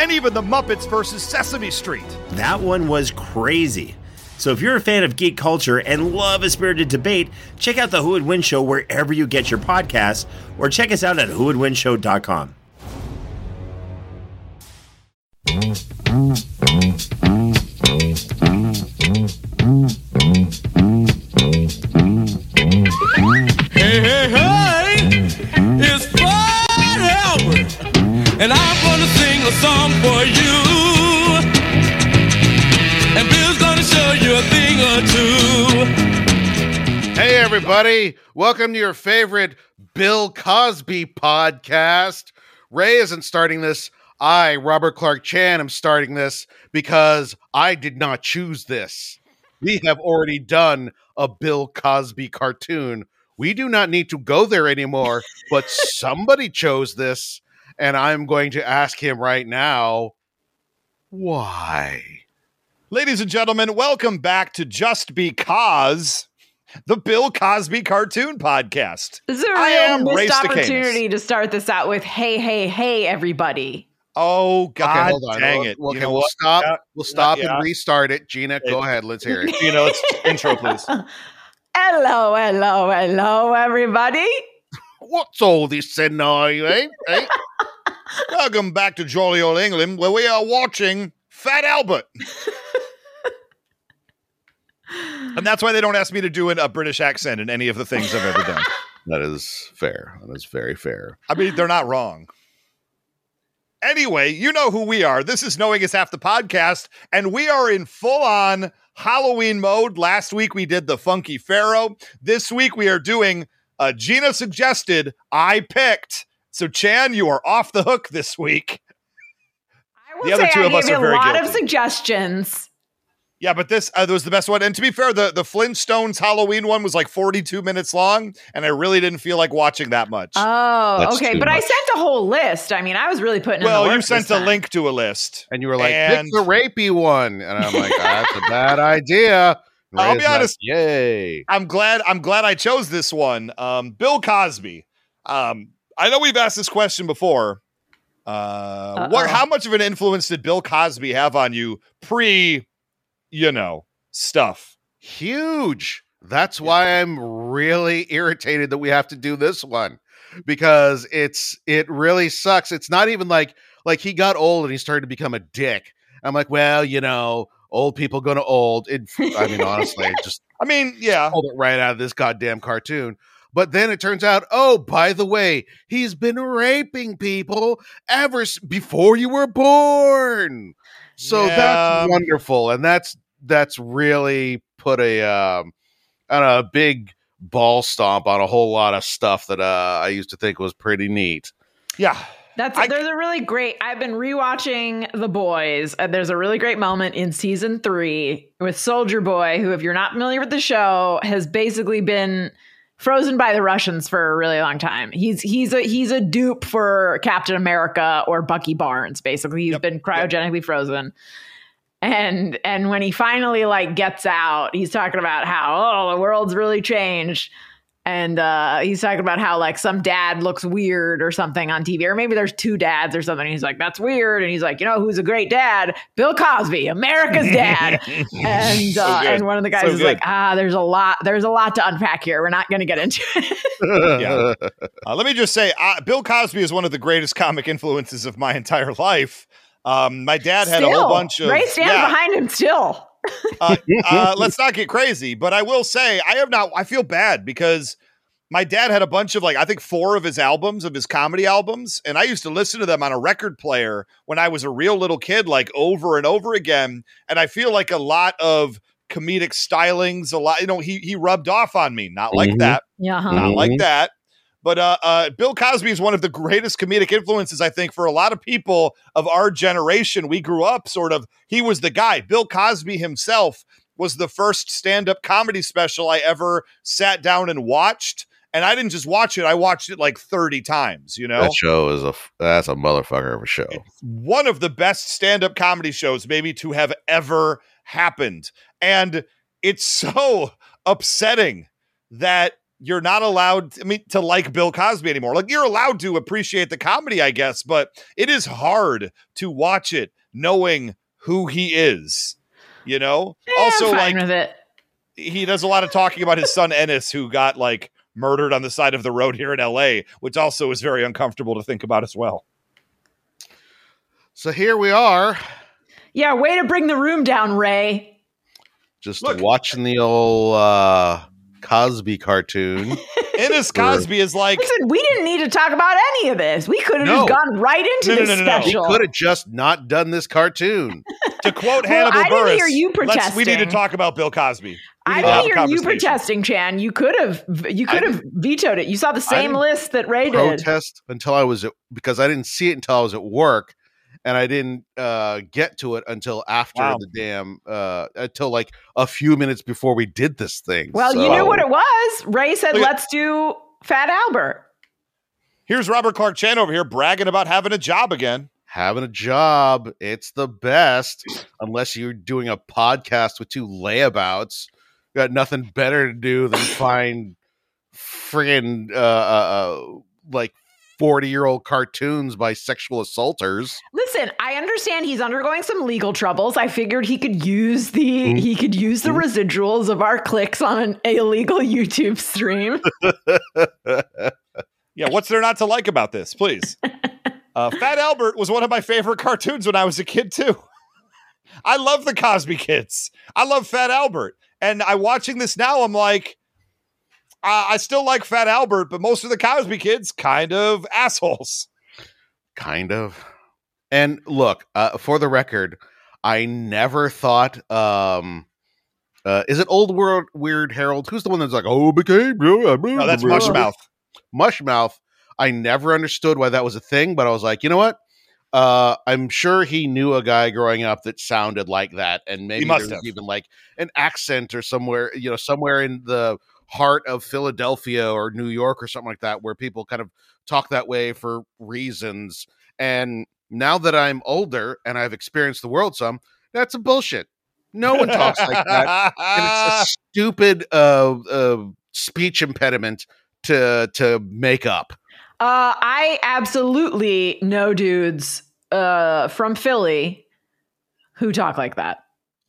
and even the Muppets versus Sesame Street. That one was crazy. So if you're a fan of geek culture and love a spirited debate, check out the Who Would Win Show wherever you get your podcasts, or check us out at whowouldwinshow.com. Hey, hey, hey, it's Fat Albert, and I'm gonna sing a song Hey, everybody. Welcome to your favorite Bill Cosby podcast. Ray isn't starting this. I, Robert Clark Chan, am starting this because I did not choose this. We have already done a Bill Cosby cartoon. We do not need to go there anymore, but somebody chose this, and I'm going to ask him right now why. Ladies and gentlemen, welcome back to Just Because, the Bill Cosby Cartoon Podcast. This is a I real am missed opportunity to start this out with "Hey, hey, hey, everybody." Oh, God okay, hold on. dang We'll- it. Okay, You know we'll stop. Yeah, We'll stop yeah. and restart it. Gina, go ahead. Let's hear it. You know, it's intro, please. Hello, hello, hello, everybody. What's all this scenario, eh? Welcome back to Jolly Old England, where we are watching Fat Albert. and that's why they don't ask me to do an, a British accent in any of the things I've ever done. That is fair. That is very fair. I mean, they're not wrong. Anyway, you know who we are. This is Knowing is Half the Podcast, and we are in full on Halloween mode. Last week we did the Funky Pharaoh. This week we are doing uh, Gina suggested, I picked. So, Chan, you are off the hook this week. I will The other say two I of us gave you are a very lot of suggestions. Yeah, but this uh, was the best one. And to be fair, the, the Flintstones Halloween one was like 42 minutes long, and I really didn't feel like watching that much. Oh, That's okay. too But I sent a whole list. I mean, I was really putting. in well, the you sent a time. link to a list. And you were like, And- pick the rapey one. And I'm like, that's a bad idea. And I'll Ray's be like, honest. Yay. I'm glad. I'm glad I chose this one. Um, Bill Cosby. Um, I know we've asked this question before. Uh, what? How much of an influence did Bill Cosby have on you pre, you know, stuff? Huge. That's why I'm really irritated that we have to do this one because it's it really sucks. It's not even like like he got old and he started to become a dick. I'm like, well, you know, old people gonna old. It, I mean, honestly, just I mean, yeah. pulled it right out of this goddamn cartoon. But then it turns out, oh, by the way, he's been raping people ever s- before you were born. So Yeah. that's wonderful, and that's that's really put a um, I know, a big ball stomp on a whole lot of stuff that uh, I used to think was pretty neat. Yeah. That's I- there's a really great. I've been rewatching The Boys. And there's a really great moment in season three with Soldier Boy, who, if you're not familiar with the show, has basically been frozen by the Russians for a really long time. He's he's a he's a dupe for Captain America or Bucky Barnes. Basically, he's Yep, been cryogenically frozen. And and when he finally like gets out, he's talking about how oh the world's really changed. And uh, he's talking about how like some dad looks weird or something on TV, or maybe there's two dads or something. He's like, "That's weird," and he's like, "You know who's a great dad? Bill Cosby, America's dad." and uh, good. and one of the guys So is good. like, "Ah, there's a lot, there's a lot to unpack here. We're not going to get into it." Yeah. Uh, let me just say, uh, Bill Cosby is one of the greatest comic influences of my entire life. Um, my dad had a whole bunch of Ray stands yeah. behind him still. Uh, uh, let's not get crazy, but I will say I have not. I feel bad because my dad had a bunch of like I think four of his albums of his comedy albums, and I used to listen to them on a record player when I was a real little kid, like over and over again. And I feel like a lot of comedic stylings, a lot, you know, he he rubbed off on me. Not like Mhm. that, Yeah, huh? not like that. But uh, uh, Bill Cosby is one of the greatest comedic influences, I think, for a lot of people of our generation. We grew up sort of, he was the guy. Bill Cosby himself was the first stand up comedy special I ever sat down and watched. And I didn't just watch it, I watched it like 30 times, you know? That show is a that's a motherfucker of a show. one of the best stand-up comedy shows maybe to have ever happened and it's so upsetting that you're not allowed i mean to like bill cosby anymore like you're allowed to appreciate the comedy i guess but it is hard to watch it knowing who he is you know Eh, also I'm like with it. he does a lot of talking about his son ennis who got like murdered on the side of the road here in la which also is very uncomfortable to think about as well So here we are, Yeah, way to bring the room down, Ray. just Look. watching the old uh, Cosby cartoon. ennis cosby is like Listen, we didn't need to talk about any of this. We could have No. just gone right into No, no, this no, no, no. he could have just not done this cartoon. to quote Well, Hannibal I didn't Buress, hear you let's- we need to talk about Bill Cosby. We I didn't hear you protesting, Chan. You could have you could have vetoed it. You saw the same list that Ray did. Protest until I was at, because I didn't see it until I was at work, and I didn't uh, get to it until after Wow. the damn uh, until like a few minutes before we did this thing. Well, you knew what it was. Ray said, Look at- "Let's do Fat Albert." Here's Robert Clark Chan over here bragging about having a job again. having a job. It's the best, unless you're doing a podcast with two layabouts. You got nothing better to do than find friggin' uh, uh, uh, like 40 year old cartoons by sexual assaulters. Listen, I understand he's undergoing some legal troubles. I figured he could use the Mm. he could use the residuals of our clicks on an illegal YouTube stream. Yeah, what's there not to like about this? Please. Uh, Fat Albert was one of my favorite cartoons when I was a kid too. I love the Cosby Kids. I love Fat Albert, and I watching this now. I'm like, uh, I still like Fat Albert, but most of the Cosby Kids kind of assholes. kind of. And look, uh, for the record, I never thought. Um, uh, is it Old World Weird Harold? Who's the one that's like, oh, became No, that's Mushmouth. Mushmouth. I never understood why that was a thing, but I was like, you know what? Uh, I'm sure he knew a guy growing up that sounded like that, and maybe must there was have. even like an accent or somewhere, you know, somewhere in the heart of Philadelphia or New York or something like that, where people kind of talk that way for reasons. And now that I'm older and I've experienced the world some, that's a bullshit. No one talks like that and it's a stupid uh, uh, speech impediment to to make up. Uh, I absolutely know dudes uh, from Philly who talk like that.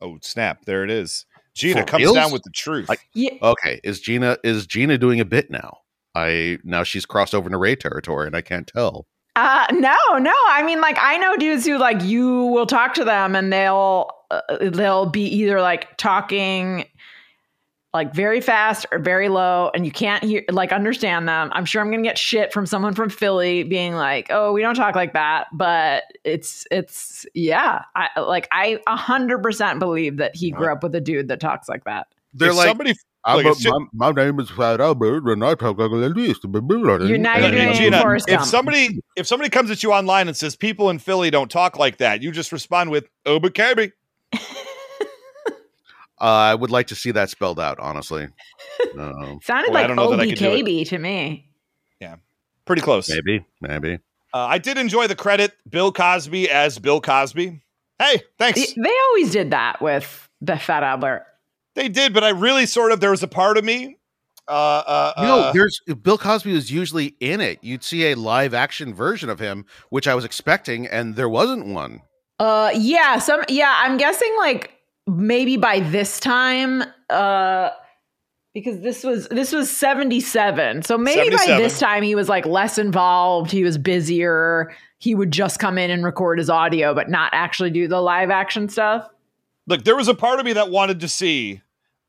oh snap! There it is. Gina For comes reals? down with the truth. Like- Yeah, Okay, is Gina is Gina doing a bit now? I now she's crossed over into Ray territory, and I can't tell. Uh, no, no. I mean, like, I know dudes who like you will talk to them and they'll uh, they'll be either like talking like very fast or very low, and you can't hear like understand them. I'm sure I'm gonna get shit from someone from Philly being like, "Oh, we don't talk like that," but it's it's yeah. I like i hundred percent believe that he grew up with a dude that talks like that. They're If like, somebody. I'm a- just- my, my name is Fat Albert, and I talk like this. You're now Yeah, you're doing Gina, if Gump. somebody if somebody comes at you online and says people in Philly don't talk like that, you just respond with "Oh, but KB." Uh, I would like to see that spelled out, honestly. Um, Sounded Well, I like don't know that I could. OBKB to me. Yeah, pretty close. maybe, maybe. Uh, I did enjoy the credit Bill Cosby as Bill Cosby. Hey, thanks. They always did that with the Fat Albert. They did, but I really sort of there was a part of me. Uh, uh, No, uh, there's Bill Cosby was usually in it. You'd see a live action version of him, which I was expecting, and there wasn't one. Uh yeah, some yeah, I'm guessing like maybe by this time uh because this was this was 77. So maybe by this time he was like less involved, he was busier. He would just come in and record his audio but not actually do the live action stuff. look, there was a part of me that wanted to see,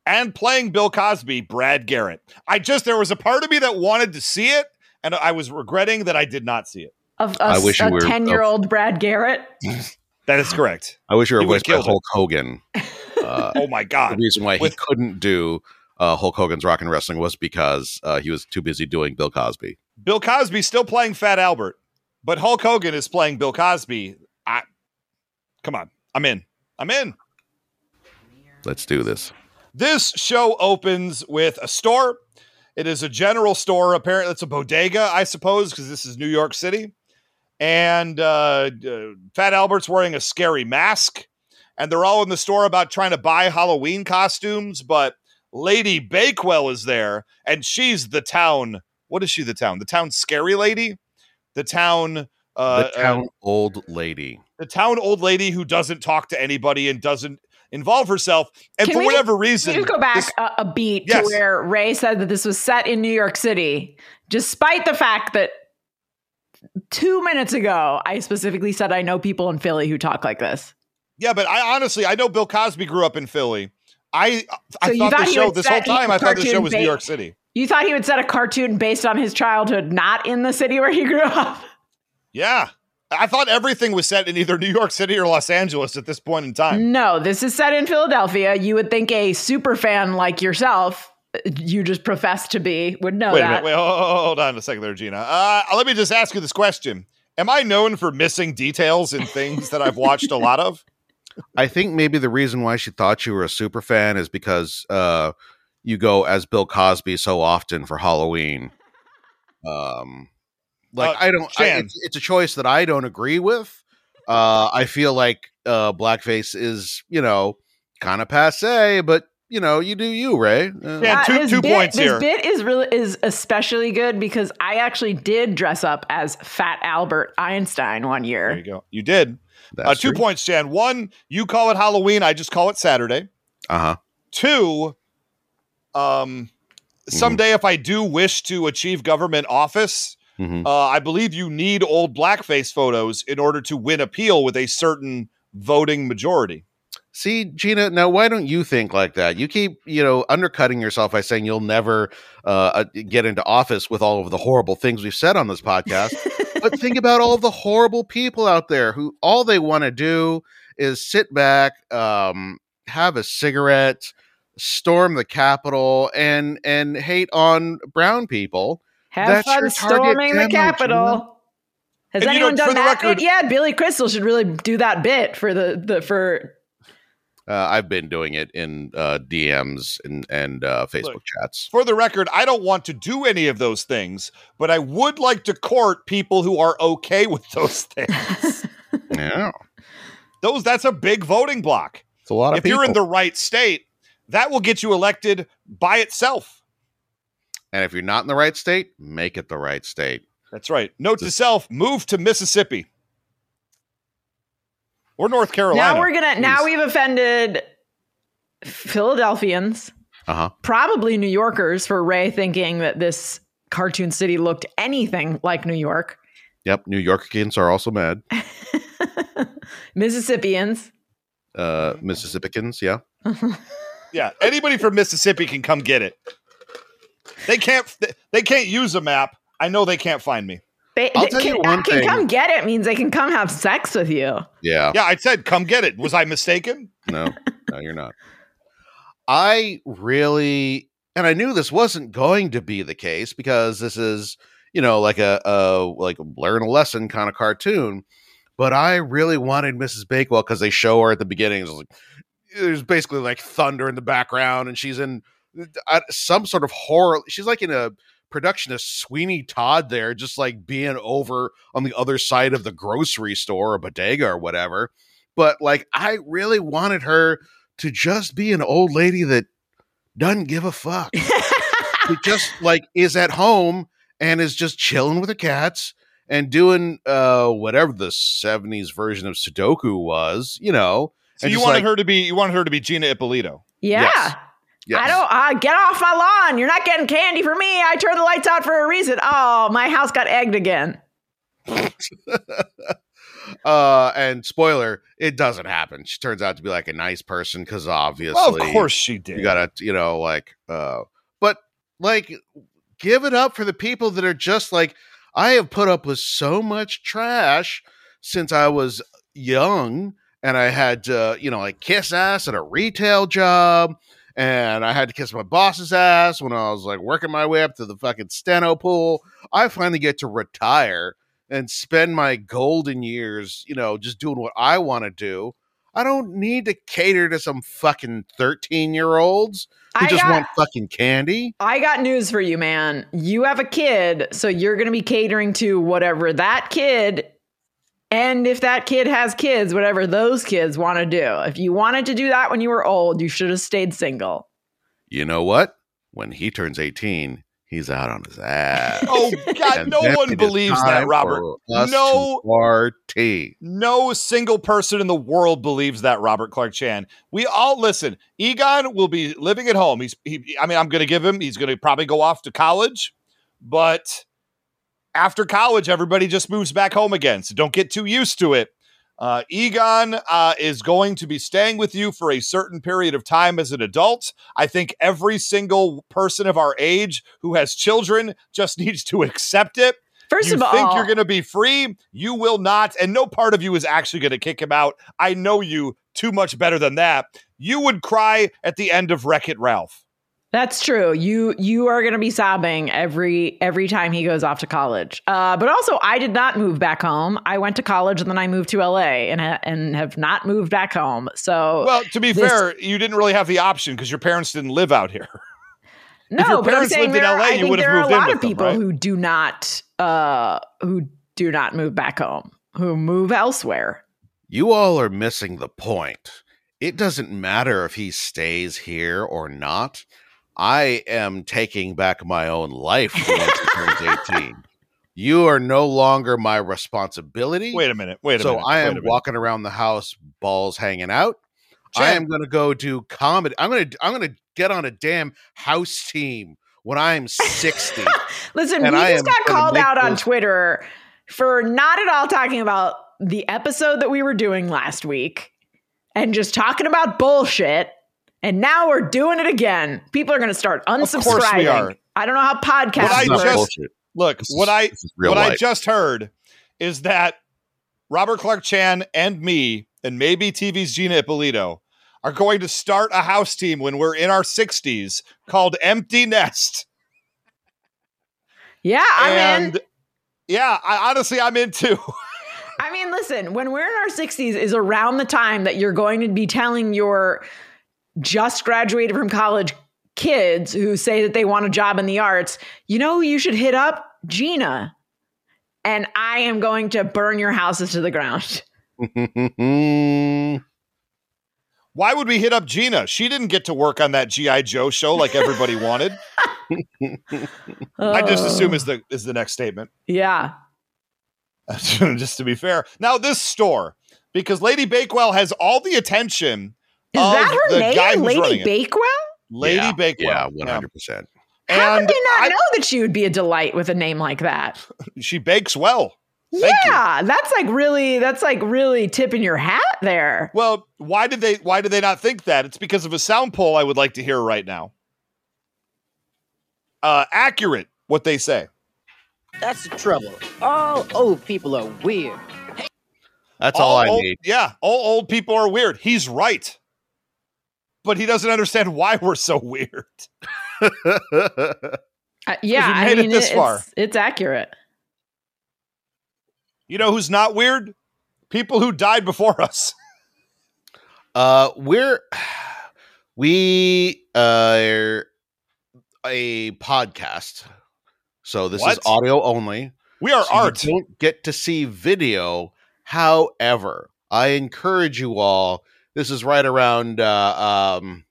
and playing Bill Cosby, Brad Garrett. I just there was a part of me that wanted to see it, and I was regretting that I did not see it. Of a, I wish you a 10-year-old Brad Garrett. That is correct. I wish you were voiced by killed it. Hulk Hogan. Uh, Oh my god! the reason why he couldn't do uh, Hulk Hogan's Rock and Wrestling was because uh, he was too busy doing Bill Cosby. Bill Cosby's still playing Fat Albert, but Hulk Hogan is playing Bill Cosby. I come on, I'm in. I'm in. Let's do this. This show opens with a store. It is a general store. Apparently, it's a bodega, I suppose, because this is New York City. And uh, uh, Fat Albert's wearing a scary mask. And they're all in the store about trying to buy Halloween costumes. But Lady Bakewell is there, and she's the town. What is she, the town? The town scary lady? The town. Uh, the town old lady. the town old lady who doesn't talk to anybody and doesn't involve herself. And Can for we- whatever reason, we just go back this- a, a beat Yes. to where Ray said that this was set in New York City, despite the fact that two minutes ago I specifically said I know people in Philly who talk like this. Yeah, but I honestly, I know Bill Cosby grew up in Philly. I I So thought, thought the he show this whole time. I thought the show was New York City. You thought he would set a cartoon based on his childhood, not in the city where he grew up. Yeah, I thought everything was set in either New York City or Los Angeles at this point in time. No, this is set in Philadelphia. You would think a super fan like yourself, you just profess to be, would know wait a that. minute. Wait, hold, hold on a second there, Gina. Uh, let me just ask you this question: Am I known for missing details in things that I've watched a lot of? I think maybe the reason why she thought you were a super fan is because uh, you go as Bill Cosby so often for Halloween. Um, like Uh, I don't. I, it's, it's a choice that I don't agree with. Uh, I feel like uh, blackface is you know kind of passe, but you know you do you, Ray. Uh, Yeah. Uh, two- two bit, points this here. This bit is really is especially good because I actually did dress up as Fat Albert Einstein one year. There you go. You did. Uh, two true. points, Chan. One, you call it Halloween. I just call it Saturday. Uh huh. Two, um, someday if I do wish to achieve government office, hmm uh, I believe you need old blackface photos in order to win appeal with a certain voting majority. See, Gina, now why don't you think like that? You keep, you know, undercutting yourself by saying you'll never uh, uh, get into office with all of the horrible things we've said on this podcast. but think about all the horrible people out there who all they want to do is sit back, um, have a cigarette, storm the Capitol, and and hate on brown people. Have That's fun storming the demo, Gina. Capitol. Has And, you know, anyone done that record- bit yet? Billy Crystal should really do that bit for the the for. Uh, I've been doing it in uh, DMs and and uh, Facebook Look, chats. For the record, I don't want to do any of those things, but I would like to court people who are okay with those things. Yeah, those that's a big voting block. it's a lot of If you're in the right state, that will get you elected by itself. And if you're not in the right state, make it the right state. That's right. Note to self: move to Mississippi or North Carolina. Now we're gonna. Now we've offended Philadelphians, Uh huh. probably New Yorkers, for Ray thinking that this cartoon city looked anything like New York. Yep. New Yorkers are also mad. Mississippians. Uh, Mississippians, yeah. Yeah, anybody from Mississippi can come get it. They can't. They can't use a map. I know they can't find me. They, I'll they tell you can, one can thing. come get it means they can come have sex with you. Yeah. Yeah, I said come get it. Was I mistaken? No, no, you're not. I really, and I knew this wasn't going to be the case because this is, you know, like a, a like a learn a lesson kind of cartoon. But I really wanted Mrs. Bakewell because they show her at the beginning. It's like, there's basically like thunder in the background, and she's in uh, some sort of horror. She's like in a production of Sweeney Todd there, just like being over on the other side of the grocery store or bodega or whatever. But like, I really wanted her to just be an old lady that doesn't give a fuck. who just like is at home and is just chilling with the cats and doing uh whatever the 70s version of Sudoku was, you know. So And you wanted like- her to be. You wanted her to be Gina Ippolito. Yeah. Yes. Yes. I don't uh, get off my lawn. You're not getting candy for me. I turned the lights out for a reason. Oh, my house got egged again. uh and spoiler, it doesn't happen. She turns out to be like a nice person because obviously Well, of course she did. you gotta you know like uh but like give it up for the people that are just like i have put up with so much trash since i was young and i had to you know like kiss ass at a retail job and I had to kiss my boss's ass when I was like working my way up to the fucking steno pool. I finally get to retire and spend my golden years, you know, just doing what I want to do. I don't need to cater to some fucking 13 year olds who I just got- want fucking candy. I got news for you, man. You have a kid, so you're going to be catering to whatever that kid and if that kid has kids, whatever those kids want to do. If you wanted to do that when you were old, you should have stayed single. You know what? When he turns 18, he's out on his ass. Oh God, And no one believes that, Robert. No- to party. No single person in the world believes that, Robert Clark Chan. We all listen. Egon will be living at home. He's, he, I mean, I'm going to give him. He's going to probably go off to college, but after college, everybody just moves back home again. So don't get too used to it. Uh, Egon uh, is going to be staying with you for a certain period of time as an adult. I think every single person of our age who has children just needs to accept it First you of all, you think you're going to be free you will not and no part of you is actually going to kick him out i know you too much better than that you would cry at the end of wreck it ralph That's true. You you are going to be sobbing every every time he goes off to college. Uh, but also, I did not move back home. I went to college and then I moved to LA and ha- and have not moved back home. So well to be this- fair you didn't really have the option because your parents didn't live out here no, if your but parents lived in there are, LA, I you would have moved in. there are a lot with of them, people right? who do not uh, who do not move back home, who move elsewhere. You all are missing the point. It doesn't matter if he stays here or not. I am taking back my own life once he turns 18. You are no longer my responsibility. wait a minute wait a so minute So I am walking around the house, balls hanging out. I am going to go do comedy. I'm going to I'm going to get on a damn house team when I'm 60. Listen, And we I just got called out on Twitter for not at all talking about the episode that we were doing last week and just talking about bullshit. And now we're doing it again. People are going to start unsubscribing. Of course we unsubscribing. are. I don't know how podcasts What I This work. just- bullshit. look This what is- i this is real what I just heard is that Robert Clark Chan and me, and maybe TV's Gina Ippolito, are going to start a house team when we're in our 60s called Empty Nest. yeah, I'm and in. yeah, I, honestly, I'm into. I mean, listen, when we're in our 60s is around the time that you're going to be telling your just graduated from college kids who say that they want a job in the arts, you know, who you should hit up Gina. And I am going to burn your houses to the ground. Why would we hit up Gina? She didn't get to work on that GI Joe show like everybody wanted. I just assume is the is the next statement. Yeah. just to be fair. Now this store, because Lady Bakewell has all the attention. Is that her the name, who's Lady. Bakewell? Lady yeah, Bakewell. Yeah, one hundred percent. How And did they not I- know that she would be a delight with a name like that? she bakes well. Thank you. yeah, that's like really, that's like really tipping your hat there. Well, why did they why did they not think that? It's because of a sound poll I would like to hear right now. Uh accurate what they say. That's the trouble. All old people are weird. That's all, I old, need. Yeah, all old people are weird. He's right. But he doesn't understand why we're so weird. Uh, yeah, we I made it mean, this it- far. It's, it's accurate. You know who's not weird? People who died before us. uh, we're we uh are a podcast, so this is audio only. We are so you art. don't get to see video. However, I encourage you all. This is right around uh, um,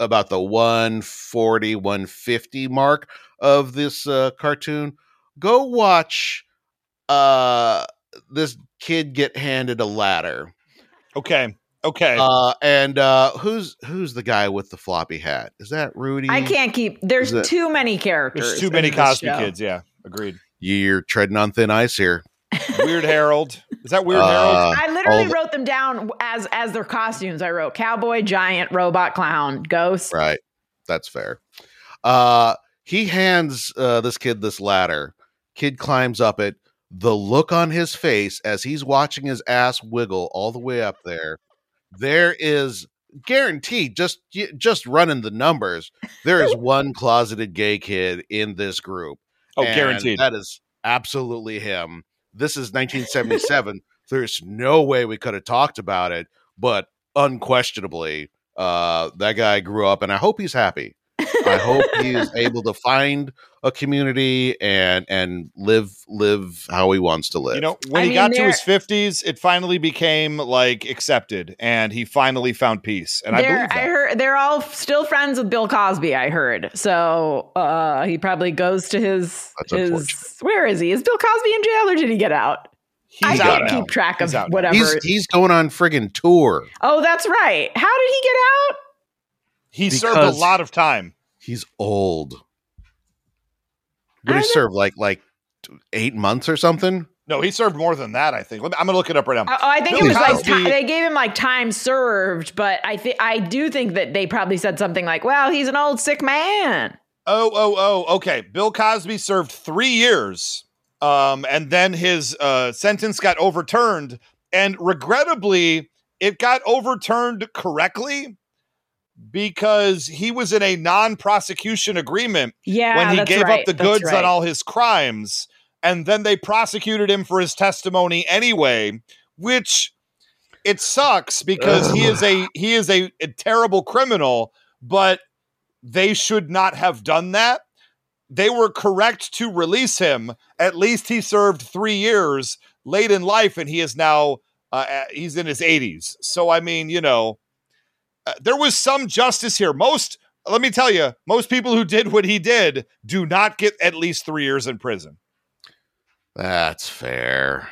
about the 140, 150 mark of this uh, cartoon. Go watch uh, this kid get handed a ladder. Okay. Okay. Uh, and uh, who's who's the guy with the floppy hat? Is that Rudy? I can't keep. There's Is it- too many characters. There's too many this Cosby kids. Yeah. Agreed. You're treading on thin ice here. Weird Harold. Is that Weird Uh, Harold? I literally the- wrote them down as as their costumes. I wrote cowboy, giant, robot, clown, ghost. Right. That's fair. Uh he hands uh this kid this ladder. Kid climbs up it. The look on his face as he's watching his ass wiggle all the way up there. There is guaranteed just just running the numbers there is one closeted gay kid in this group Oh, and guaranteed. that is absolutely him this is 1977 there's no way we could have talked about it but unquestionably uh that guy grew up and i hope he's happy i hope he is able to find a community and and live live how he wants to live You know, when I he mean, got to his fifties, it finally became like accepted, and he finally found peace. And I They're- believe that. I heard they're all still friends with Bill Cosby. I heard so. Uh, he probably goes to his That's his. Where is he? Is Bill Cosby in jail or did he get out? I can't keep track of out now. whatever. he's he's going on friggin' tour oh, that's right. How did he get out? He served a lot of time. He's old. What did he don't- serve? Like like eight months or something? No, he served more than that. I think. I'm gonna look it up right now. Oh, I think Bill it was like Cosby- ti- they gave him like time served, but I think I do think that they probably said something like, "Well, he's an old sick man." Oh, oh, oh. Okay. Bill Cosby served three years, um, and then his uh, sentence got overturned, and regrettably, it got overturned correctly because he was in a non-prosecution agreement Yeah, when he gave right. up the goods right. on all his crimes, and then they prosecuted him for his testimony anyway, which it sucks because he is a he is a, a terrible criminal, but they should not have done that. They were correct to release him. At least he served three years late in life, and he is now uh, uh, he's in his 80s. So I mean, you know, uh, there was some justice here. Most let me tell you, most people who did what he did do not get at least three years in prison. That's fair.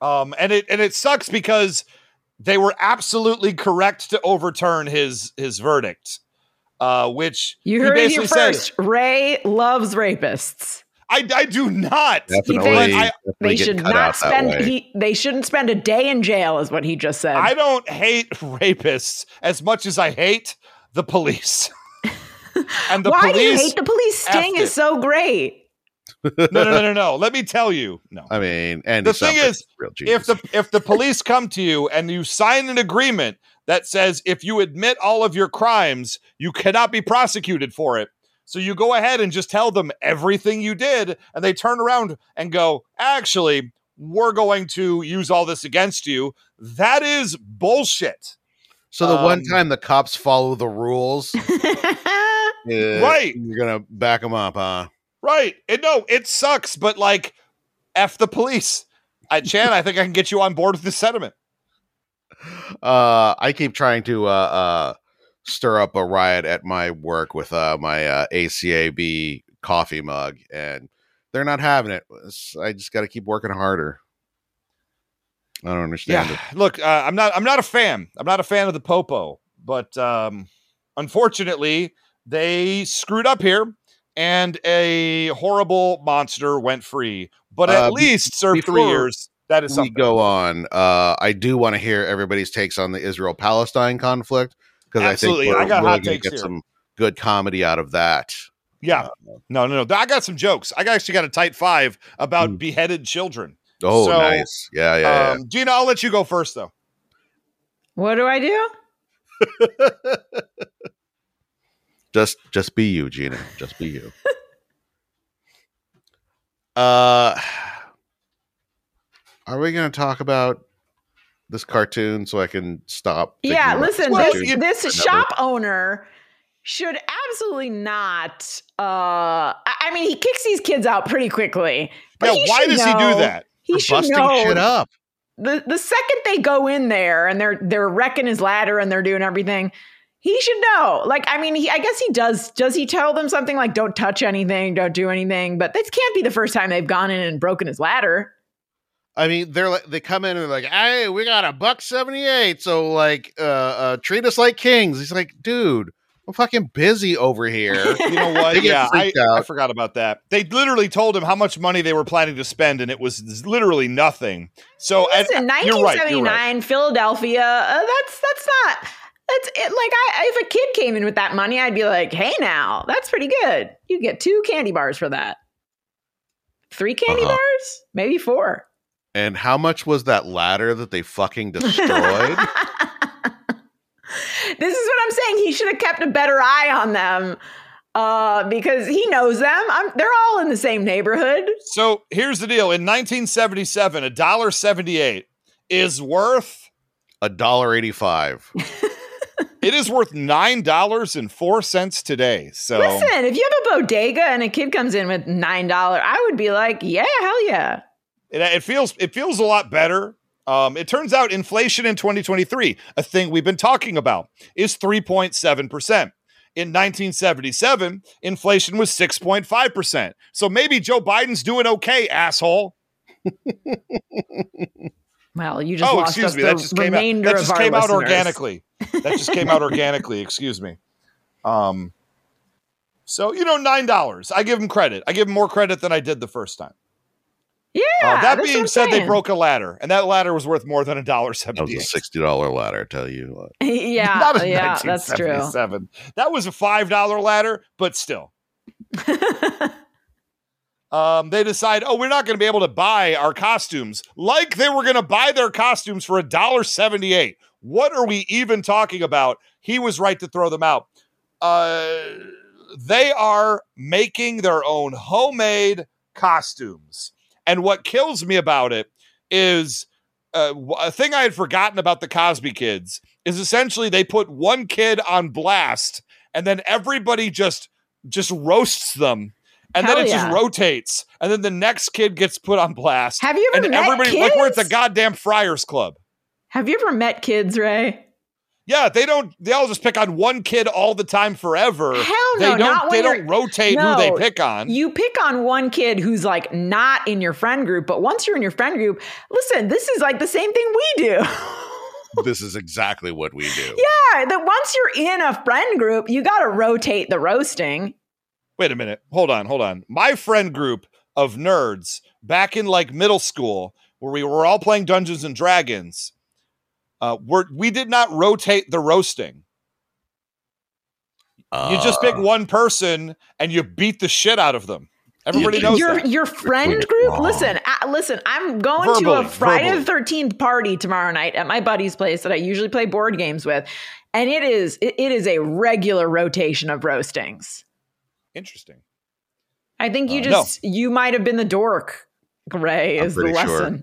Um, and it and it sucks because they were absolutely correct to overturn his his verdict. Uh, which You he heard it here basically said, first. Ray loves rapists. I I do not. Definitely, I- definitely They should not spend. He, they shouldn't spend a day in jail, is what he just said. I don't hate rapists as much as I hate the police. and the Why police do you hate the police? Sting is so great. no, no, no, no, no. Let me tell you. No. I mean, Andy The thing is, a real genius. if the if the police come to you and you sign an agreement that says if you admit all of your crimes, you cannot be prosecuted for it. So you go ahead and just tell them everything you did, and they turn around and go, actually, we're going to use all this against you. That is bullshit. so the one um, time the cops follow the rules, uh, Right. You're gonna back them up, huh? Right. And no, it sucks, but like F the police. I, Chan, I think I can get you on board with this sentiment. Uh, I keep trying to uh, uh, stir up a riot at my work with uh, my uh, ACAB coffee mug, and they're not having it. It's- I just got to keep working harder. I don't understand Yeah, it. look, uh, I'm not. I'm not a fan. I'm not a fan of the popo, but um, unfortunately, they screwed up here, and a horrible monster went free. But at Uh, least served three years. That is we something. go on. Uh, I do want to hear everybody's takes on the Israel Palestine conflict because I think Absolutely. we're I got really hot gonna takes get here. some good comedy out of that. Yeah. No, no, no. I got some jokes. I actually got a tight five about Hmm. beheaded children. Oh, So, nice. Yeah, yeah, yeah. Um, Gina, I'll let you go first, though. what do I do? just just be you, Gina. Just be you. uh are we gonna talk about this cartoon so I can stop? Yeah, listen, this, this shop owner should absolutely not. Uh, I mean, he kicks these kids out pretty quickly. But Yeah, why does he do know- that? He for should busting know shit up. the the second they go in there and they're they're wrecking his ladder and they're doing everything. He should know. Like, I mean, he, I guess he does. Does he tell them something like, "Don't touch anything, don't do anything"? But this can't be the first time they've gone in and broken his ladder. I mean, they're like they come in and they're like, "Hey, we got a buck seventy eight, so like, uh, uh, treat us like kings." He's like, "Dude, I'm fucking busy over here." You know what? Yeah, I, I forgot about that. They literally told him how much money they were planning to spend, and it was literally nothing. So, and- Listen, you're right. 1979, right. Philadelphia. Uh, that's that's not. That's it. Like, I if a kid came in with that money, I'd be like, "Hey, now that's pretty good. You get two candy bars for that. Three candy Uh-huh. bars, maybe four. And how much was that ladder that they fucking destroyed? This is what I'm saying he should have kept a better eye on them uh, because he knows them. I'm, they're all in the same neighborhood. So here's the deal: in 1977, a dollar seventy-eight is worth A dollar eighty-five. it is worth nine dollars and four cents today. So Listen, if you have a bodega and a kid comes in with $9, I would be like, yeah, hell yeah. It, it feels it feels a lot better. Um, it turns out inflation in 2023, a thing we've been talking about, is 3.7 percent. In 1977, inflation was 6.5 percent. So maybe Joe Biden's doing okay, asshole. Well, you just oh, lost excuse us me. the That just came out. That just came out listeners. organically. That just came out organically. Excuse me. Um. So you know, nine dollars. I give him credit. I give him more credit than I did the first time. Yeah. Uh, that that's what being I'm said, they broke a ladder, and that ladder was worth more than a dollar seventy. That was seventy. a sixty dollar ladder. I tell you what. yeah, Not in yeah, that's true. 1977. That was a five dollar ladder, but still. um, they decide, oh, we're not going to be able to buy our costumes like they were going to buy their costumes for a dollar seventy-eight. What are we even talking about? He was right to throw them out. Uh, they are making their own homemade costumes, and what kills me about it is uh, a thing I had forgotten about the Cosby Kids is essentially they put one kid on blast, and then everybody just just roasts them and Hell then it yeah. just rotates, and then the next kid gets put on blast. Have you ever and met everybody kids? like we're at the goddamn Friars Club. Have you ever met kids, Ray? Yeah, they don't. They all just pick on one kid all the time forever. Hell they no, don't. not they don't rotate No, who they pick on. You pick on one kid who's like not in your friend group, but once you're in your friend group, listen, this is like the same thing we do. this is exactly what we do. yeah, that once you're in a friend group, you got to rotate the roasting. Wait a minute. Hold on. Hold on. My friend group of nerds back in like middle school, where we were all playing Dungeons and Dragons, uh, we're, we did not rotate the roasting. You just pick Uh, one person and you beat the shit out of them. Everybody knows your that. your friend group. Listen, uh, listen. I'm going to a Friday verbally. the Thirteenth party tomorrow night at my buddy's place that I usually play board games with, and it is it, it is a regular rotation of roastings. Interesting. I think you Uh, no. just you might have been the dork. Gray I'm is the lesson. sure.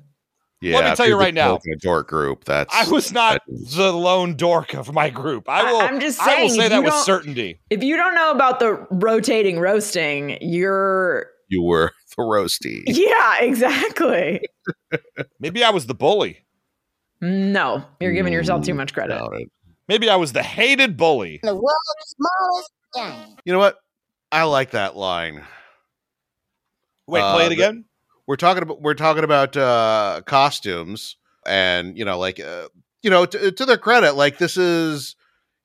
Lesson. Yeah, Let me tell you right now. in a dork group. That's I was not that is- the lone dork of my group. I I- will. I'm just saying, I will saying, say that with certainty. If you don't know about the rotating roasting, you're you were the roasty. yeah, exactly. Maybe I was the bully. No, you're giving yourself too much credit. Doubt. Maybe I was the hated bully. The world's smallest giant. You know what? I like that line. Wait, Uh, play it the- again. We're talking about we're talking about uh costumes and you know like uh, you know to, to their credit like this is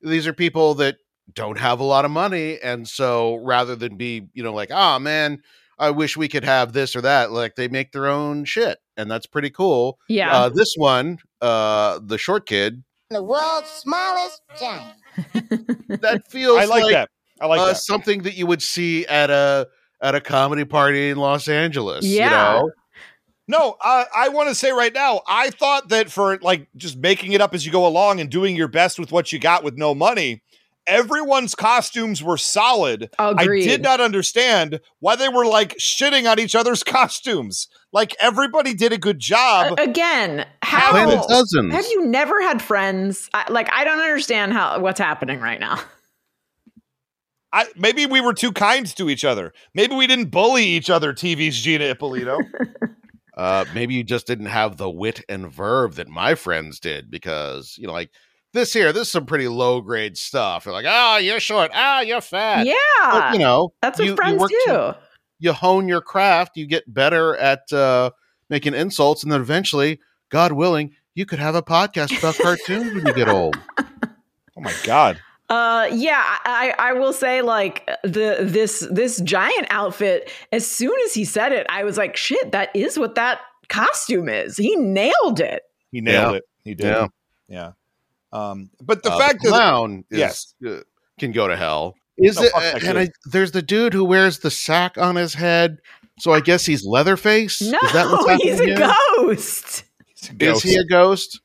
these are people that don't have a lot of money and so rather than be you know like oh man I wish we could have this or that like they make their own shit and that's pretty cool. Yeah. Uh this one uh the short kid The world's smallest giant. that feels I like, that. I like uh, that. something that you would see at a at a comedy party in Los Angeles. Yeah. You know? No, I, I want to say right now, I thought that for like just making it up as you go along and doing your best with what you got with no money, everyone's costumes were solid. Agreed. I did not understand why they were like shitting on each other's costumes. Like everybody did a good job. A- Again, how have you never had friends? I, like I don't understand how what's happening right now. I, maybe we were too kind to each other. Maybe we didn't bully each other. TV's Gina Ippolito. Uh, maybe you just didn't have the wit and verve that my friends did because, you know, like this here, this is some pretty low grade stuff. They're like, oh, you're short. Ah, you're fat. yeah, But, you know, that's what you, you friends work do. to- you hone your craft, you get better at uh, making insults, and then eventually, God willing, you could have a podcast about cartoons when you get old. oh my God. Uh, yeah, I, I will say like the this this giant outfit. As soon as he said it, I was like, shit, that is what that costume is. He nailed it. He nailed Yeah. it. He did. Yeah. Yeah. Um, but the Uh, fact that clown is, Yes. uh, can go to hell. Is No, it? uh, and I, there's the dude who wears the sack on his head. So I guess he's Leatherface. No, is that what's he's happening a here? ghost. He's a Is he a ghost?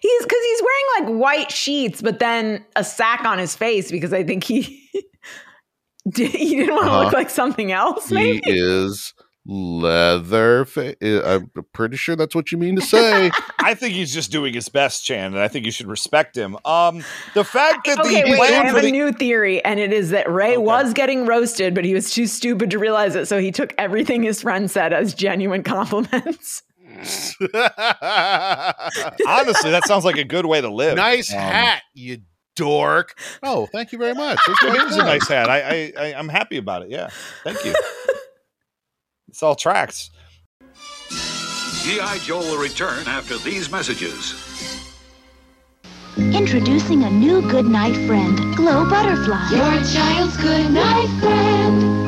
He's because he's wearing like white sheets, but then a sack on his face because I think he did, he didn't want to Uh-huh. look like something else. He is leather. Fa- I'm pretty sure that's what you mean to say. I think he's just doing his best, Chan, and I think you should respect him. Um, the fact that Okay, the wait, I have a the new theory, and it is that Ray Okay. was getting roasted, but he was too stupid to realize it, so he took everything his friend said as genuine compliments. honestly, that sounds like a good way to live. nice Um, hat, you dork. Oh, thank you very much. That's It what is a nice hat. I, I, I I'm happy about it. Yeah, thank you. it's all tracks. G.I. Joe will return after these messages. Introducing a new good night friend, Glow Butterfly. Your child's good night friend.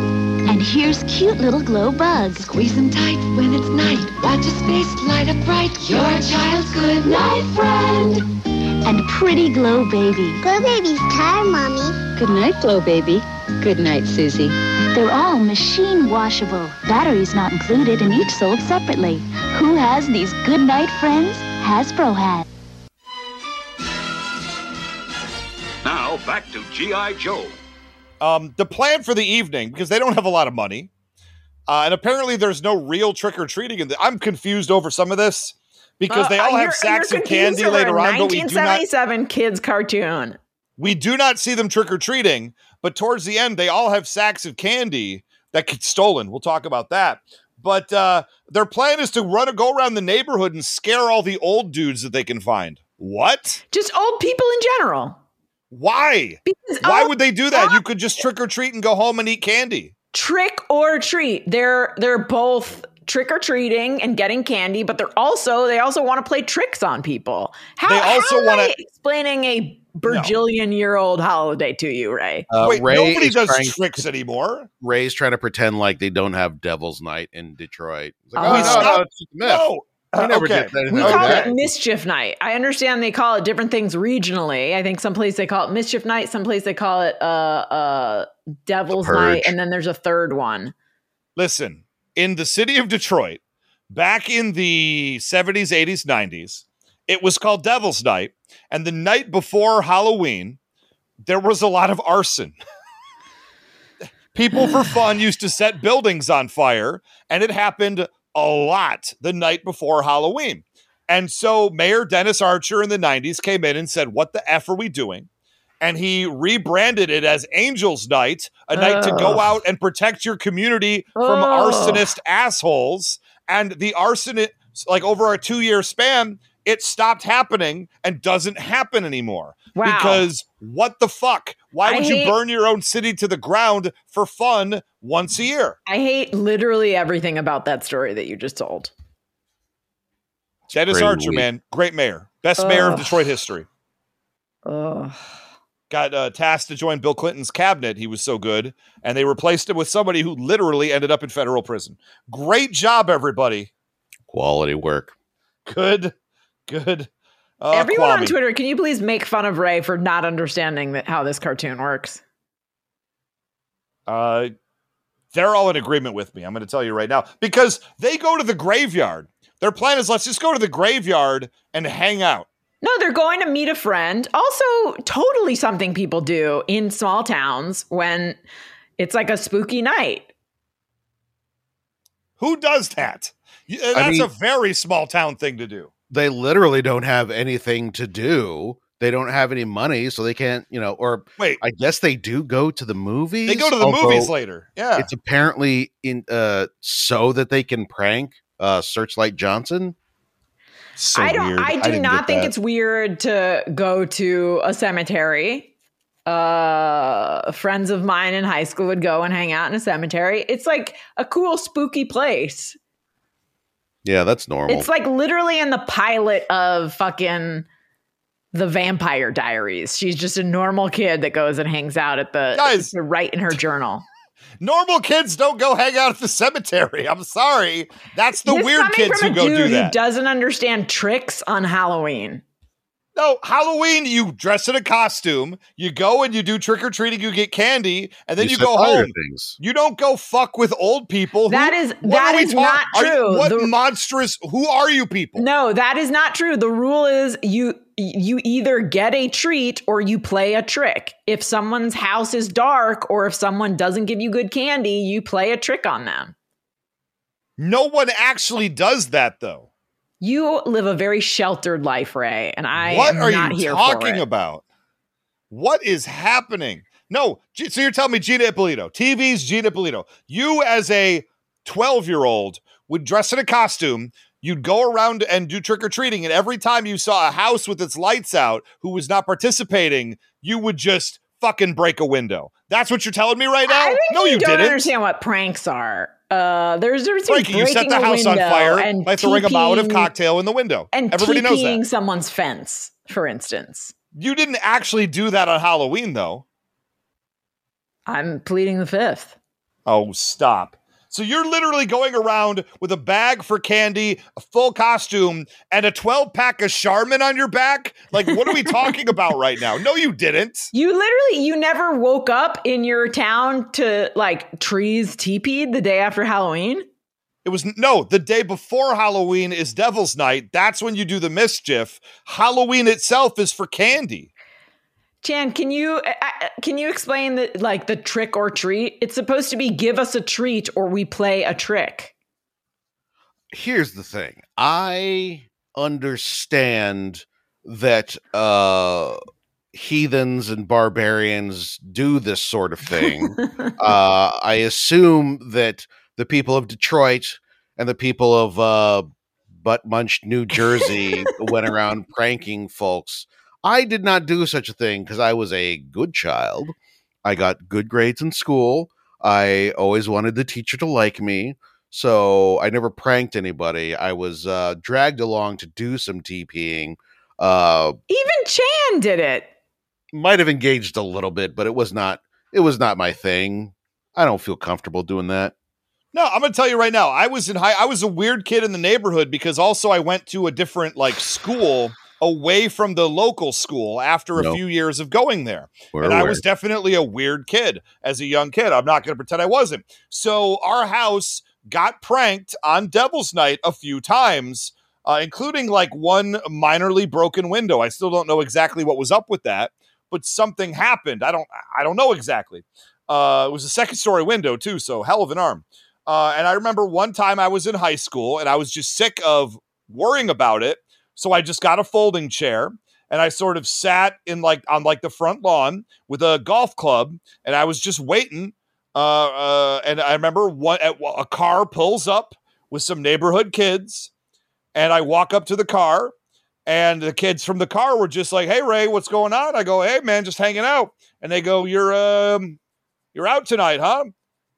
And here's cute little Glow Bug. Squeeze him tight when it's night. Watch his face light up bright. Your child's good night friend. And pretty Glow Baby. Glow Baby's tired, Mommy. Good night, Glow Baby. Good night, Susie. They're all machine washable. Batteries not included and each sold separately. Who has these good night friends? Hasbro has. Now back to G.I. Joe. Um, the plan for the evening because they don't have a lot of money, uh, and apparently there's no real trick or treating. In the, I'm confused over some of this because they Uh, all have sacks of candy later on, but we do not 1977 kids cartoon. we do not see them trick or treating. But towards the end, they all have sacks of candy that get stolen. We'll talk about that. But uh, their plan is to run a go around the neighborhood and scare all the old dudes that they can find. What? Just old people in general. Why? Because Why oh, would they do that? You could just trick or treat and go home and eat candy. trick or treat? They're they're both trick or treating and getting candy, but they're also they also want to play tricks on people. How, They also how wanna- I explaining a bajillion year old holiday to you, Ray? Uh, Wait, Ray nobody does trying- tricks anymore. Ray's trying to pretend like they don't have Devil's Night in Detroit. It's like, Oh, oh, no, stop. no, it's a myth. No. We Uh, never okay. did that. We call it Mischief Night. I understand they call it different things regionally. I think some place they call it Mischief Night, some place they call it uh uh Devil's Night, and then there's a third one. Listen, in the city of Detroit, back in the 70s, 80s, 90s, it was called Devil's Night. And the night before Halloween, there was a lot of arson. People for fun used to set buildings on fire, and it happened a lot the night before Halloween. And so Mayor Dennis Archer in the 90s came in and said, What the F are we doing? And he rebranded it as Angels Night, a night to go out and protect your community from arsonist assholes. And the arson, like over a two year span, it stopped happening and doesn't happen anymore. Wow. Because what the fuck? Why I would hate- you burn your own city to the ground for fun once a year? I hate literally everything about that story that you just told. Dennis Archer, weak. man, great mayor, best mayor of Detroit history. Ugh. Got uh, tasked to join Bill Clinton's cabinet. He was so good, and they replaced him with somebody who literally ended up in federal prison. Great job, everybody. Quality work. Good, good. Uh, Everyone on Twitter, can you please make fun of Ray for not understanding that how this cartoon works? Uh, they're all in agreement with me. I'm going to tell you right now because they go to the graveyard. Their plan is let's just go to the graveyard and hang out. No, they're going to meet a friend. Also, totally something people do in small towns when it's like a spooky night. Who does that? Y- uh, I That's mean- a very small town thing to do. They literally don't have anything to do. They don't have any money, so they can't, you know, or Wait, I guess they do go to the movies. they go to the movies later. Yeah. It's apparently in uh so that they can prank uh Searchlight Johnson. So I don't. weird. I do didn't think that. it's weird to go to a cemetery. Uh, friends of mine in high school would go and hang out in a cemetery. It's like a cool, spooky place. Yeah, that's normal. It's like literally in the pilot of fucking the Vampire Diaries. She's just a normal kid that goes and hangs out at the Guys. to write in her journal. Normal kids don't go hang out at the cemetery. I'm sorry. That's the This weird kids who go dude do Who that. doesn't understand tricks on Halloween? No, Halloween, you dress in a costume, you go and you do trick or treating, you get candy, and then You you, said go other home. things. You don't go fuck with old people. That is- what that are we is talk- not are you- true. what The- monstrous? Who are you people? No, that is not true. The rule is you you either get a treat or you play a trick. If someone's house is dark or if someone doesn't give you good candy, you play a trick on them. No one actually does that though. You live a very sheltered life, Ray, and I what am are not you here talking about? What is happening? No, so you're telling me Gina Ippolito, TV's Gina Ippolito, you as a 12 year old would dress in a costume, you'd go around and do trick or treating, and every time you saw a house with its lights out who was not participating, you would just fucking break a window. That's what you're telling me right now? No, you, you don't didn't. understand what pranks are. Uh, there's a difference Frankie, you set the house on fire and by throwing a Molotov TPing cocktail in the window. and Everybody knows that. someone's fence, for instance. You didn't actually do that on Halloween, though. I'm pleading the fifth. Oh, stop. So you're literally going around with a bag for candy, a full costume, and a 12 pack of Charmin on your back? Like, what are we talking about right now? No, you didn't. You literally, you never woke up in your town to like trees teepeed the day after Halloween. It was no, the day before Halloween is Devil's Night. That's when you do the mischief. Halloween itself is for candy. Chan, can you uh, uh, can you explain the like the trick or treat? It's supposed to be give us a treat or we play a trick. here's the thing i understand that uh heathens and barbarians do this sort of thing uh i assume that the people of detroit and the people of uh butt munched new jersey went around pranking folks i did not do such a thing because i was a good child i got good grades in school i always wanted the teacher to like me so I never pranked anybody. I was uh, dragged along to do some TPing. Uh, Even Chan did it. might have engaged a little bit, but it was not. It was not my thing. I don't feel comfortable doing that. No, I'm gonna tell you right now. I was in high. I was a weird kid in the neighborhood because also I went to a different like school away from the local school after a No. few years of going there. We're and I was definitely a weird kid as a young kid. I'm not going to pretend I wasn't. So our house got pranked on Devil's Night a few times, uh, including like one minorly broken window. I still don't know exactly what was up with that, but something happened. I don't. I don't know exactly. Uh, it was a second story window too, so hell of an arm. Uh, and I remember one time I was in high school and I was just sick of worrying about it. So I just got a folding chair and I sort of sat in like on like the front lawn with a golf club and I was just waiting. Uh, uh, and I remember one at, a car pulls up with some neighborhood kids, and I walk up to the car, and the kids from the car were just like, "Hey Ray, what's going on?" I go, "Hey man, just hanging out." And they go, "You're um, you're out tonight, huh?"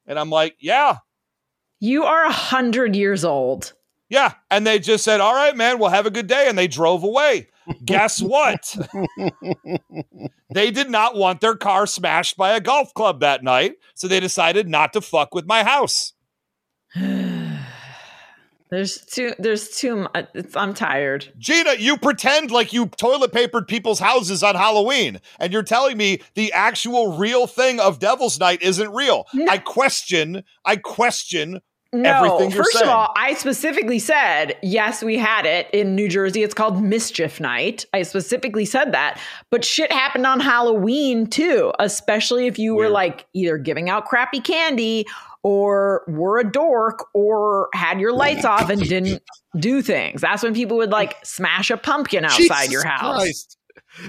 And I'm like, "Yeah." You are a hundred years old. Yeah. And they just said, All right, man, we'll have a good day. And they drove away. Guess what? they did not want their car smashed by a golf club that night. So they decided not to fuck with my house. There's too. There's too much. It's, I'm tired. Gina, you pretend like you toilet papered people's houses on Halloween, and you're telling me the actual real thing of Devil's Night isn't real. I question, I question No, everything you're first saying. of all, I specifically said yes, we had it in New Jersey. It's called Mischief Night. I specifically said that, but shit happened on Halloween too, especially if you were like either giving out crappy candy or were a dork or had your lights off and didn't do things. That's when people would like smash a pumpkin outside Jesus your house. Christ.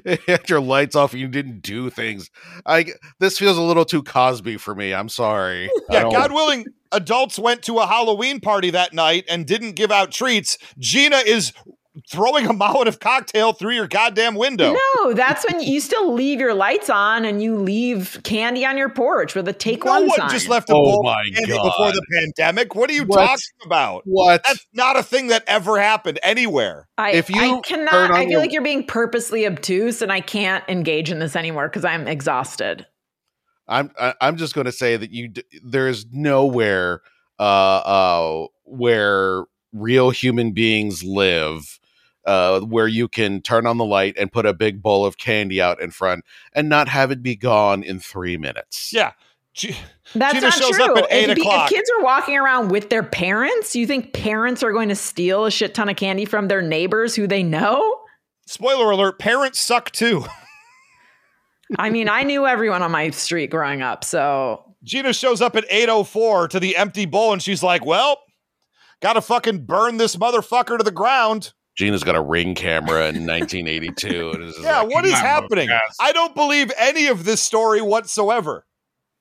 Had your lights off and you didn't do things. I this feels a little too Cosby for me. I'm sorry. Yeah, God willing, adults went to a Halloween party that night and didn't give out treats. Gina is throwing a Molotov cocktail through your goddamn window. No, that's when you still leave your lights on and you leave candy on your porch with a take No one one sign. just left a Oh bowl my of candy God. before the pandemic. What are you What? talking about? What? That's not a thing that ever happened anywhere. I, If you I cannot. I feel your- like you're being purposely obtuse, and I can't engage in this anymore because I'm exhausted. I'm I- I'm just going to say that you d- there is nowhere uh uh where real human beings live uh, where you can turn on the light and put a big bowl of candy out in front and not have it be gone in three minutes. Yeah. G- That's Gina not shows true. up at If eight be- if, o'clock. kids are walking around with their parents, you think parents are going to steal a shit ton of candy from their neighbors who they know? Spoiler alert: parents suck too. I mean, I knew everyone on my street growing up, so Gina shows up at 8:04 to the empty bowl, and she's like, "Well, gotta fucking burn this motherfucker to the ground." Gina's got a ring camera in 1982. and it's just Yeah, like, what is happening? guys." I don't believe any of this story whatsoever.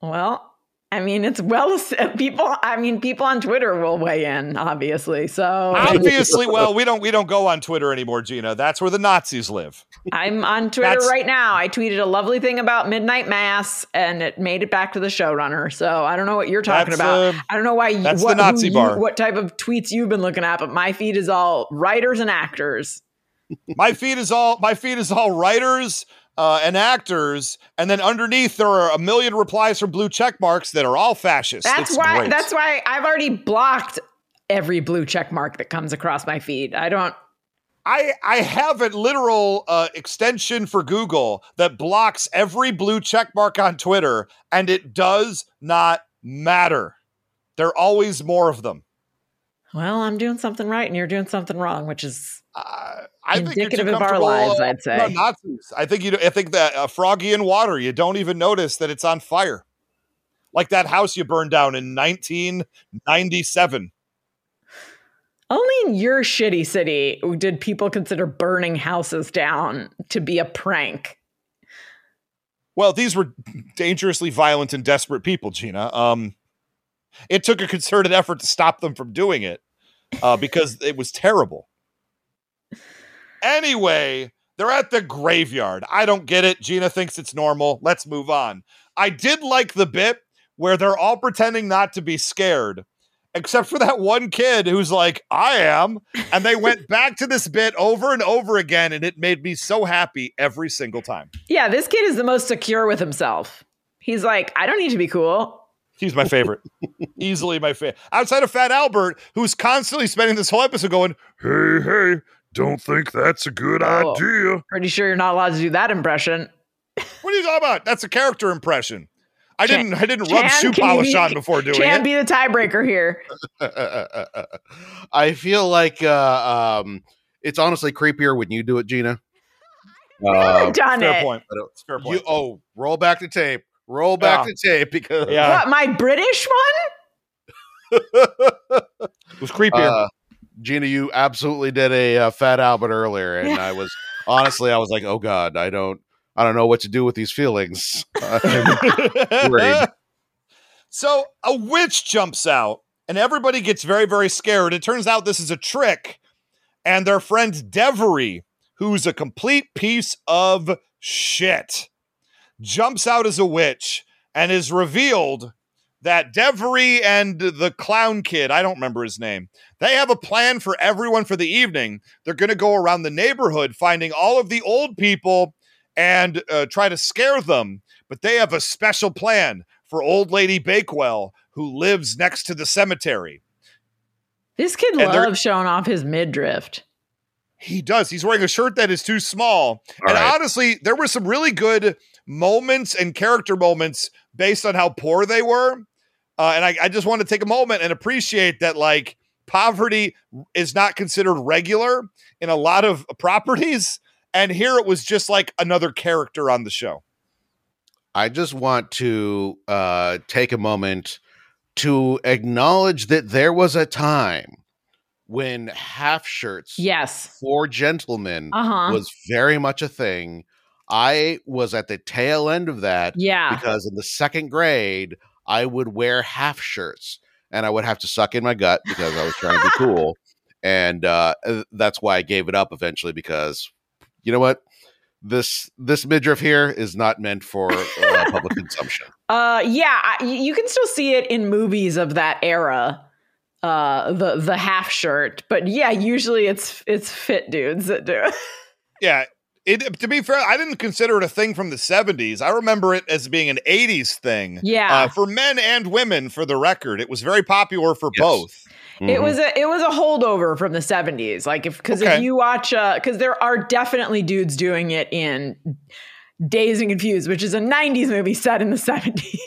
well, I mean, it's well people. I mean, people on Twitter will weigh in, obviously. So Obviously, well, we don't we don't go on Twitter anymore, Gina. That's where the Nazis live. I'm on Twitter right now. I tweeted a lovely thing about midnight mass, and it made it back to the showrunner. So I don't know what you're talking about. uh, I don't know why. You, that's the what, who Nazi you- bar. what type of tweets you've been looking at? But my feed is all writers and actors. My feed is all my feed is all writers uh, and actors, and then underneath there are a million replies from blue check marks that are all fascist. That's It's why. great. That's why I've already blocked every blue check mark that comes across my feed. I don't. I I have a literal uh, extension for Google that blocks every blue check mark on Twitter, and it does not matter. There are always more of them. Well, I'm doing something right, and you're doing something wrong, which is Uh, I indicative of our lives. I'd say. no, Nazis. I think you. I think that uh, froggy in water. You don't even notice that it's on fire, like that house you burned down in 1997. Only in your shitty city did people consider burning houses down to be a prank. Well, these were dangerously violent and desperate people, Gina. Um, it took a concerted effort to stop them from doing it uh, because it was terrible. Anyway, they're at the graveyard. I don't get it. Gina thinks it's normal. Let's move on. I did like the bit where they're all pretending not to be scared, except for that one kid who's like, I am. And they went back to this bit over and over again, and it made me so happy every single time. Yeah, this kid is the most secure with himself. He's like, I don't need to be cool. He's my favorite. Easily my favorite. Outside of Fat Albert, who's constantly spending this whole episode going, Hey, hey, don't think that's a good Oh. idea. Pretty sure you're not allowed to do that impression. What are you talking about? That's a character impression. I Chan- didn't I didn't rub Chan, shoe polish be- on before doing Chan it. Can be the tiebreaker here. I feel like uh, um, it's honestly creepier when you do it, Gina. Uh, Done fair it. point. Fair point. you, oh, roll back the tape. Roll back Yeah. the tape because Yeah. What, my British one? it was creepier. uh, Gina, you absolutely did a uh, Fat Albert earlier, and I was honestly, I was like, oh god, I don't, I don't know what to do with these feelings. So a witch jumps out and everybody gets very, very scared. It turns out this is a trick. And their friend Devery, who's a complete piece of shit, jumps out as a witch and is revealed that Devery and the clown kid, I don't remember his name, they have a plan for everyone for the evening. They're going to go around the neighborhood finding all of the old people and uh, try to scare them. But they have a special plan for old lady Bakewell who lives next to the cemetery. This kid And loves showing off his midriff. He does. He's wearing a shirt that is too small. and right. honestly, there were some really good moments and character moments based on how poor they were. Uh, and I, I just want to take a moment and appreciate that, like, poverty is not considered regular in a lot of properties. And here it was just like another character on the show. I just want to uh, take a moment to acknowledge that there was a time when half shirts Yes. for gentlemen Uh-huh. was very much a thing. I was at the tail end of that Yeah. because in the second grade, I would wear half shirts and I would have to suck in my gut because I was trying to be cool. And uh, uh, that's why I gave it up eventually because you know what? This this midriff here is not meant for uh, public consumption. Uh, yeah, I- you can still see it in movies of that era. Uh, the the half shirt, but yeah, usually it's it's fit dudes that do it. Yeah. It, to be fair, I didn't consider it a thing from the 70s. I remember it as being an 80s thing. Yeah. Uh, for men and women, for the record. It was very popular for Yes. both. It Mhm. was a it was a holdover from the 70s. Like if because Okay. if you watch uh because there are definitely dudes doing it in Dazed and Confused, which is a 90s movie set in the 70s.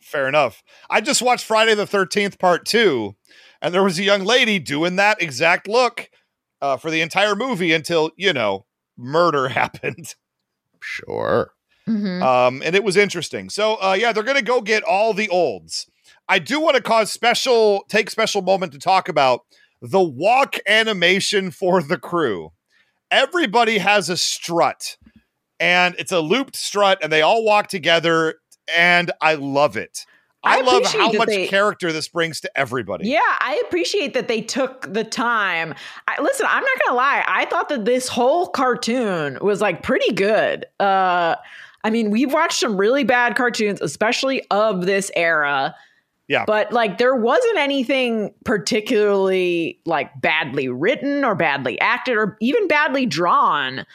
Fair enough. I just watched Friday the 13th part 2 and there was a young lady doing that exact look uh, for the entire movie until, you know, murder happened. Sure. Mhm. Um, and it was interesting. So, uh, yeah, they're going to go get all the olds. I do want to cause special, take special moment to talk about the walk animation for the crew. Everybody has a strut, and it's a looped strut, and they all walk together, and I love it. I, I love how much they- character this brings to everybody. Yeah, I appreciate that they took the time. I, listen, I'm not gonna lie. I thought that this whole cartoon was like pretty good. Uh, I mean, we've watched some really bad cartoons, especially of this era. Yeah. But like, there wasn't anything particularly like badly written or badly acted or even badly drawn.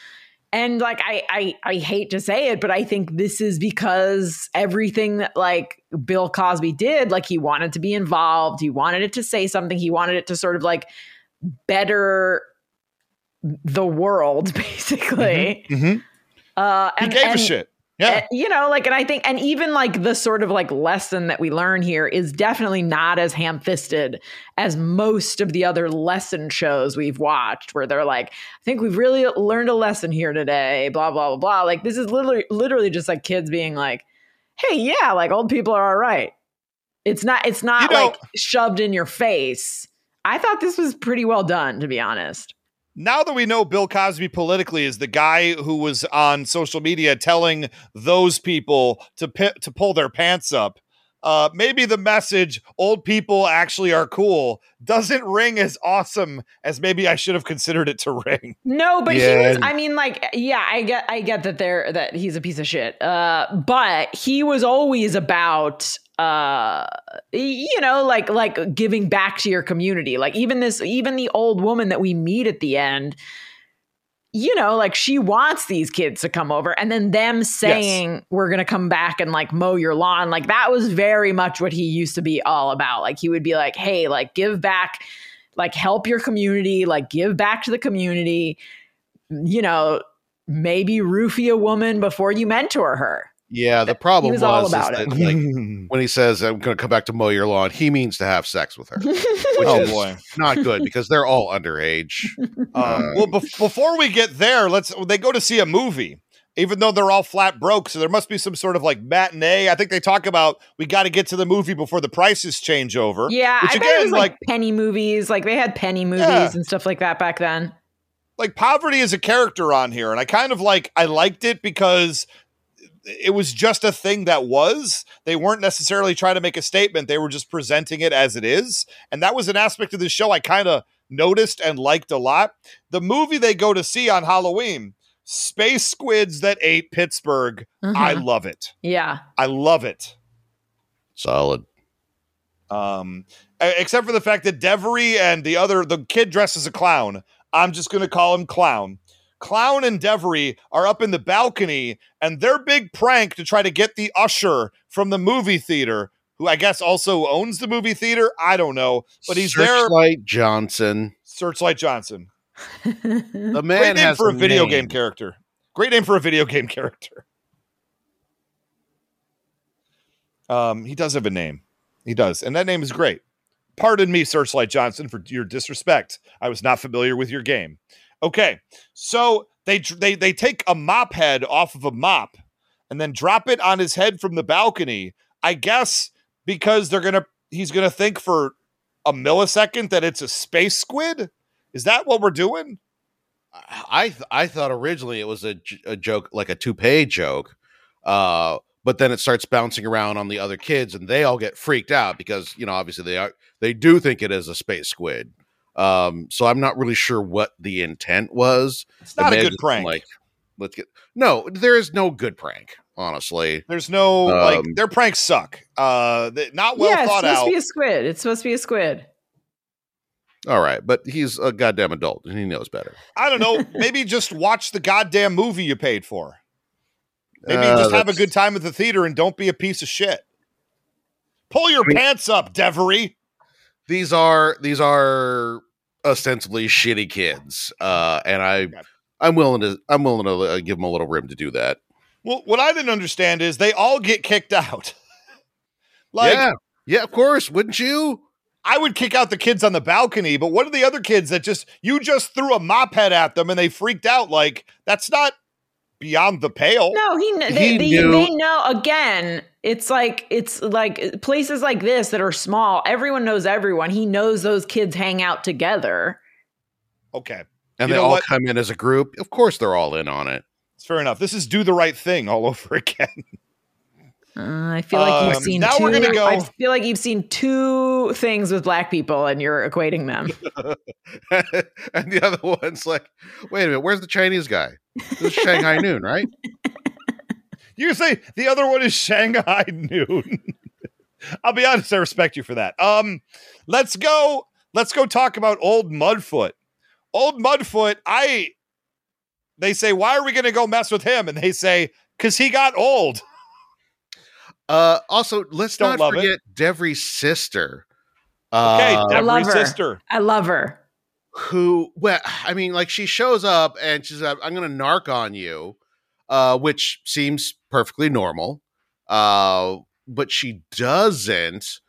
And like I, I I hate to say it, but I think this is because everything that like Bill Cosby did, like he wanted to be involved, he wanted it to say something, he wanted it to sort of like better the world, basically. Mhm. Uh He gave and- a shit. Yeah. and, you know, like, and I think, and even like the sort of like lesson that we learn here is definitely not as ham fisted as most of the other lesson shows we've watched, where they're like, I think we've really learned a lesson here today, blah, blah, blah, blah. Like, this is literally, literally just like kids being like, hey, yeah, like old people are all right. It's not, it's not You know- like shoved in your face. I thought this was pretty well done, to be honest. Now that we know Bill Cosby politically is the guy who was on social media telling those people to pi- to pull their pants up, uh, maybe the message "old people actually are cool" doesn't ring as awesome as maybe I should have considered it to ring. No, but Yeah, he was. I mean, like, yeah, I get, I get that they're that he's a piece of shit. Uh, but he was always about, uh, you know, like like giving back to your community. Like even this, even the old woman that we meet at the end. You know, like she wants these kids to come over, and then them saying we're gonna come back and like mow your lawn. Like that was very much what he used to be all about. Like he would be like, "Hey, like give back, like help your community, like give back to the community." you know, maybe roofie a woman before you mentor her. Yeah, the problem was was, all is that, it. like, when he says I'm going to come back to mow your lawn, he means to have sex with her, which Oh, is boy. not good because they're all underage. Um, well, bef- before we get there, let's. They go to see a movie, even though they're all flat broke. So there must be some sort of like matinee. I think they talk about we got to get to the movie before the prices change over. Yeah, which I bet again, it was like, like penny movies. Like they had penny movies Yeah. and stuff like that back then. like poverty is a character on here and i kind of like i liked it because it was just a thing that was. They weren't necessarily trying to make a statement. They were just presenting it as it is. And that was an aspect of the show i kind of noticed and liked a lot. The movie they go to see on halloween space squids that ate pittsburgh. I Mhm. love it. Yeah. i love it. Solid. um except for the fact that devery and the other the kid dressed as a clown. I'm just going to call him clown clown and devery are up in the balcony and their big prank to try to get the usher from the movie theater who i guess also owns the movie theater? I don't know but he's there. Searchlight Johnson. searchlight johnson. The man great name has for a video name. game character. Great name for a video game character. Um he does have a name. He does and that name is great. Pardon me searchlight johnson for your disrespect. I was not familiar with your game okay so they they they take a mop head off of a mop and then drop it on his head from the balcony i guess because they're gonna he's gonna think for a millisecond that it's a space squid is that what we're doing I th- I thought originally it was a, j- a joke, like a toupee joke, uh, but then it starts bouncing around on the other kids, and they all get freaked out because you know obviously they are they do think it is a space squid. Um, so I'm not really sure what the intent was. it's not may a good prank Like, let's get no. There is no good prank, honestly. There's no like Um, their pranks suck. Uh, th- not well yeah, it's thought supposed out. to be a squid. It's supposed to be a squid. All right, but he's a goddamn adult and he knows better. I don't know. Maybe just watch the goddamn movie you paid for. Maybe Uh, just have a good time at the theater and don't be a piece of shit. Pull your I mean- pants up, Devery. These are these are ostensibly shitty kids, uh, and I I'm willing to I'm willing to uh, give them a little room to do that. Well, what I didn't understand is they all get kicked out. like, yeah, yeah, of course, wouldn't you? I would kick out the kids on the balcony, but what are the other kids that just you just threw a mop head at them and they freaked out? Like that's not beyond the pale. No, he, they, He they, knew- they know again. It's like it's like uh, places like this that are small. Everyone knows everyone. He knows those kids hang out together. Okay, And You they all what? come in as a group. Of course, they're all in on it. it's fair enough. This is do the right thing all over again. Uh, I feel like you've Um, seen now two. we're gonna go- I feel like you've seen two things with black people, and you're equating them. and the other one's like, wait a minute, where's the Chinese guy? This is Shanghai Noon, right? You say the other one is Shanghai Noon. I'll be honest, I respect you for that. Um, let's go. Let's go talk about old Mudfoot. Old Mudfoot. I. They say, why are we going to go mess with him? And they say, because he got old. Uh, also, let's Don't not love it. forget Devery's sister. Okay, uh, I love her. sister. I love her. who well i mean like she shows up and she's like i'm gonna narc on you uh which seems perfectly normal uh but she doesn't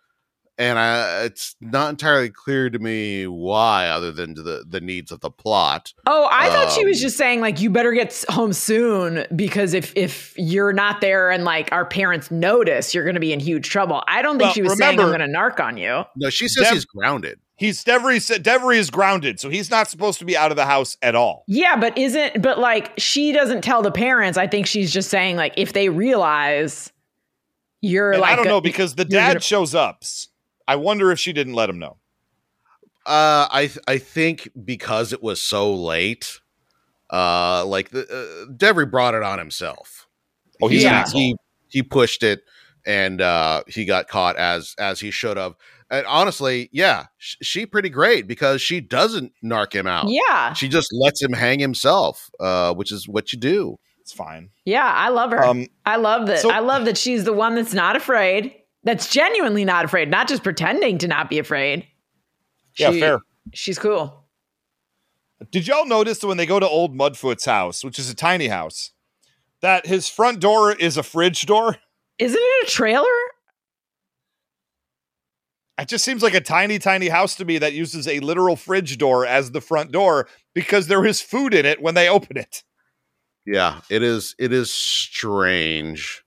and I, it's not entirely clear to me why other than to the the needs of the plot Oh, I thought she was Um, just saying like you better get home soon because if if you're not there and like our parents notice, you're going to be in huge trouble. I don't think Well, she was saying I'm going to narc on you. no she says Dev- he's grounded He's Devery. Devery is grounded, so he's not supposed to be out of the house at all. Yeah, but isn't but like she doesn't tell the parents. I think she's just saying like if they realize you're And like I don't a- know because the dad gonna- shows up. I wonder if she didn't let him know. Uh, I th- I think because it was so late, uh, like the uh, Devery brought it on himself. Oh, he's he, an he he pushed it, and uh, he got caught as as he should have. And honestly, yeah, sh- she pretty great because she doesn't narc him out. Yeah. she just lets him hang himself, uh, which is what you do. It's fine. Yeah, I love her. Um, I love that. so- I love that she's the one that's not afraid. That's genuinely not afraid, not just pretending to not be afraid. Yeah, fair. She's cool. Did y'all notice when they go to old Mudfoot's house, which is a tiny house, that his front door is a fridge door? Isn't it a trailer? It just seems like a tiny, tiny house to me that uses a literal fridge door as the front door because there is food in it when they open it. Yeah, it is. It is strange.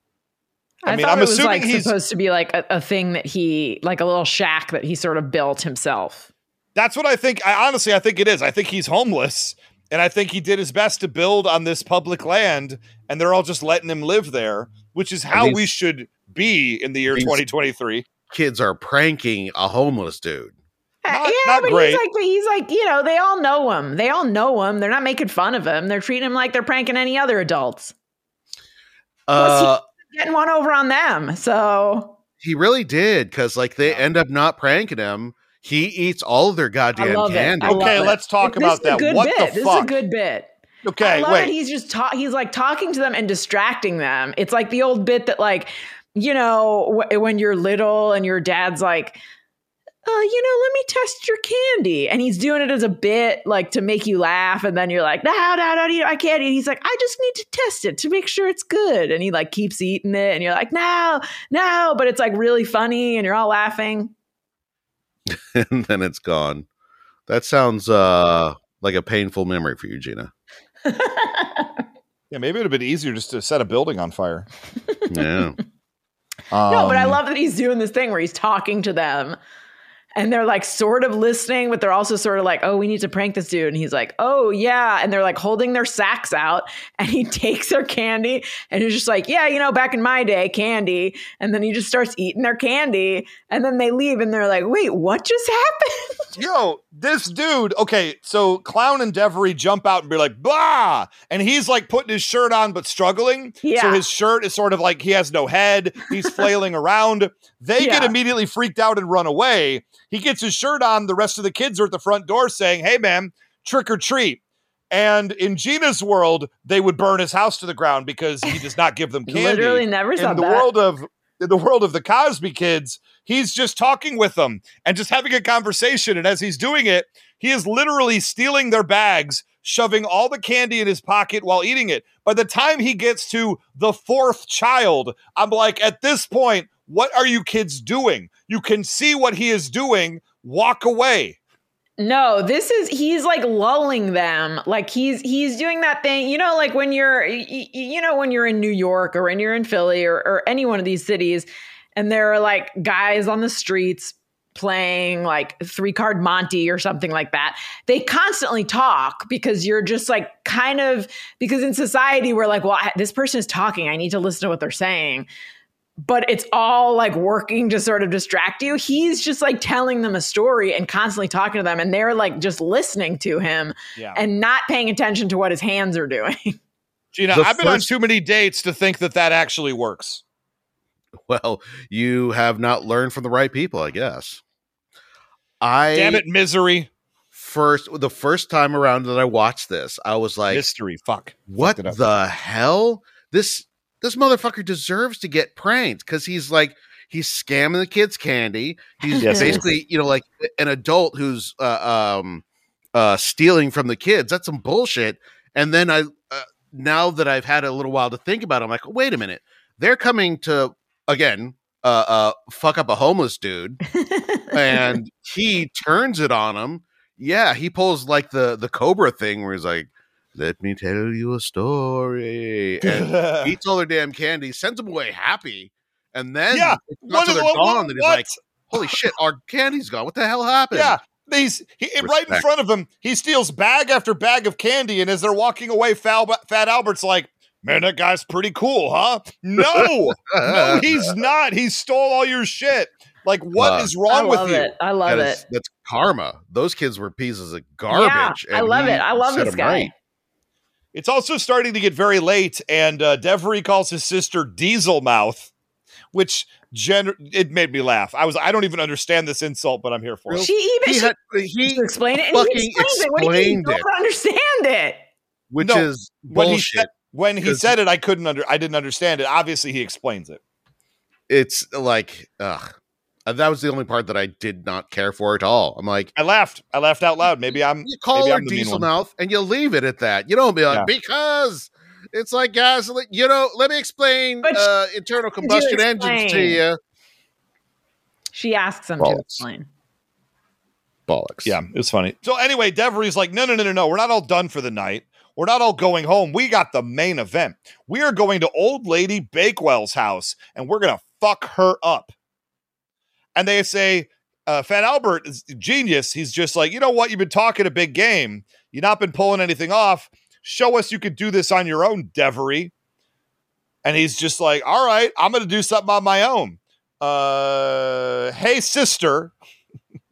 I I, mean, thought I'm it was assuming like he's- supposed to be like a, a thing that he, like a little shack that he sort of built himself. That's what I think. I honestly, I think it is. I think he's homeless, and I think he did his best to build on this public land, and they're all just letting him live there, which is how these- we should be in the year 2023. Kids are pranking a homeless dude. Not- yeah, not but great. he's like, he's like, you know, they all know him. They all know him. They're not making fun of him. They're treating him like they're pranking any other adults. Plus, he- Uh, Getting one over on them. So He really did because like they end up not pranking him. He eats all of their goddamn candy. it. I love Okay, it. let's talk This about is a that. good What bit. the This is a good bit. Okay, I Okay, love wait. it. He's just ta- he's like talking to them and distracting them. It's like the old bit that like, you know, wh- when you're little and your dad's like, uh, you know, let me test your candy. And he's doing it as a bit, like to make you laugh. And then you're like, no, no, no, no, I can't eat. He's like, I just need to test it to make sure it's good. And he like keeps eating it. And you're like, no, no. But it's like really funny and you're all laughing. and then it's gone. That sounds uh like a painful memory for you, Gina. Yeah, maybe it would have been easier just to set a building on fire. Yeah. no, but I Um, love that he's doing this thing where he's talking to them and they're like sort of listening, but they're also sort of like, oh, we need to prank this dude. And he's like, oh, yeah. And they're like holding their sacks out and he takes their candy and he's just like, yeah, you know, back in my day, candy. And then he just starts eating their candy and then they leave and they're like, wait, what just happened? Yo, this dude. Okay, so Clown and Devery jump out and be like, "Blah!" and he's like putting his shirt on but struggling. Yeah. So his shirt is sort of like he has no head. He's flailing around. They get immediately freaked out and run away. He gets his shirt on. The rest of the kids are at the front door saying, "Hey, man, trick or treat." And in Gina's world, they would burn his house to the ground because he does not give them candy. Literally never in said the that. world of in the world of the Cosby kids, he's just talking with them and just having a conversation. And as he's doing it, he is literally stealing their bags, shoving all the candy in his pocket while eating it. By the time he gets to the fourth child, I'm like, at this point, what are you kids doing? You can see what he is doing. Walk away. No, this is he's like lulling them. Like he's he's doing that thing, you know, like when you're you know when you're in New York or when you're in Philly or, or any one of these cities and there are like guys on the streets playing like three card Monty or something like that. They constantly talk because you're just like kind of because in society we're like, well, I, this person is talking. I need to listen to what they're saying but it's all like working to sort of distract you. He's just like telling them a story and constantly talking to them, and they're like just listening to him Yeah. and not paying attention to what his hands are doing. Gina, The I've been on too many dates to think that that actually works. Well, you have not learned from the right people, I guess. I Damn it, misery. first the first time around that I watched this, I was like, Mystery. Fuck. what Fucked the hell? This this motherfucker deserves to get pranked because he's like he's scamming the kids candy. He's Yes, he basically you know like an adult who's uh, um uh stealing from the kids. That's some bullshit. And then I uh, now that I've had a little while to think about it, I'm like, wait a minute, they're coming to again uh uh fuck up a homeless dude and he turns it on him. Yeah, he pulls like the the Cobra thing where he's like, "Let me tell you a story," and eats all their damn candy, sends them away happy, and then Yeah, it's not what till is- they're what- gone that he's like, "Holy shit, our candy's gone! What the hell happened?" Yeah. These he, right in front of him, he steals bag after bag of candy, and as they're walking away, Fal, Fat Albert's like, "Man, that guy's pretty cool, huh?" No, no, he's not. He stole all your shit. Like, what is Uh, I wrong with love you? it. I love That is- it. That's karma. Those kids were pieces of garbage. Yeah, I love it. I love this guy. right. It's also starting to get very late, and uh, Devery calls his sister Diesel Mouth, which gen- it made me laugh. I was I don't even understand this insult, but I'm here for it. She even He she had he to explain it and fucking he explains it. What do you mean? Don't understand it. which No, is when he bullshit. said when he said it, I couldn't under I didn't understand it. Obviously, he explains it. it's like ugh. Uh, That was the only part that I did not care for at all. I'm like, I laughed. I laughed out loud. Maybe I'm you call maybe her I'm the diesel mouth and you leave it at that. You don't be like, Yeah. because it's like gasoline. You know, let me explain uh, internal combustion engines to you. She asks him Bollocks. to explain. Bollocks. Yeah, it was funny. So anyway, Devery's like, no, no, no, no, no. We're not all done for the night. We're not all going home. We got the main event. We are going to old lady Bakewell's house and we're gonna fuck her up. And they say, uh, Fat Albert is genius. He's just like, you know what? You've been talking a big game. You've not been pulling anything off. Show us you could do this on your own, Devery. And he's just like, all right, I'm gonna do something on my own. Uh, hey, sister,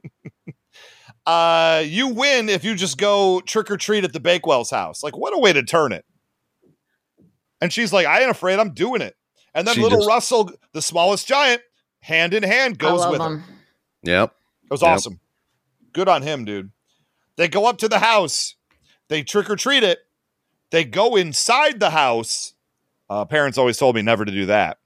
uh, you win if you just go trick or treat at the Bakewell's house. Like, what a way to turn it. And she's like, I ain't afraid. I'm doing it. And then She little just- Russell, the smallest giant, hand in hand goes I love with him. him. Yep. It was Yep. awesome. Good on him, dude. They go up to the house. They trick or treat it. They go inside the house. Uh, parents always told me never to do that.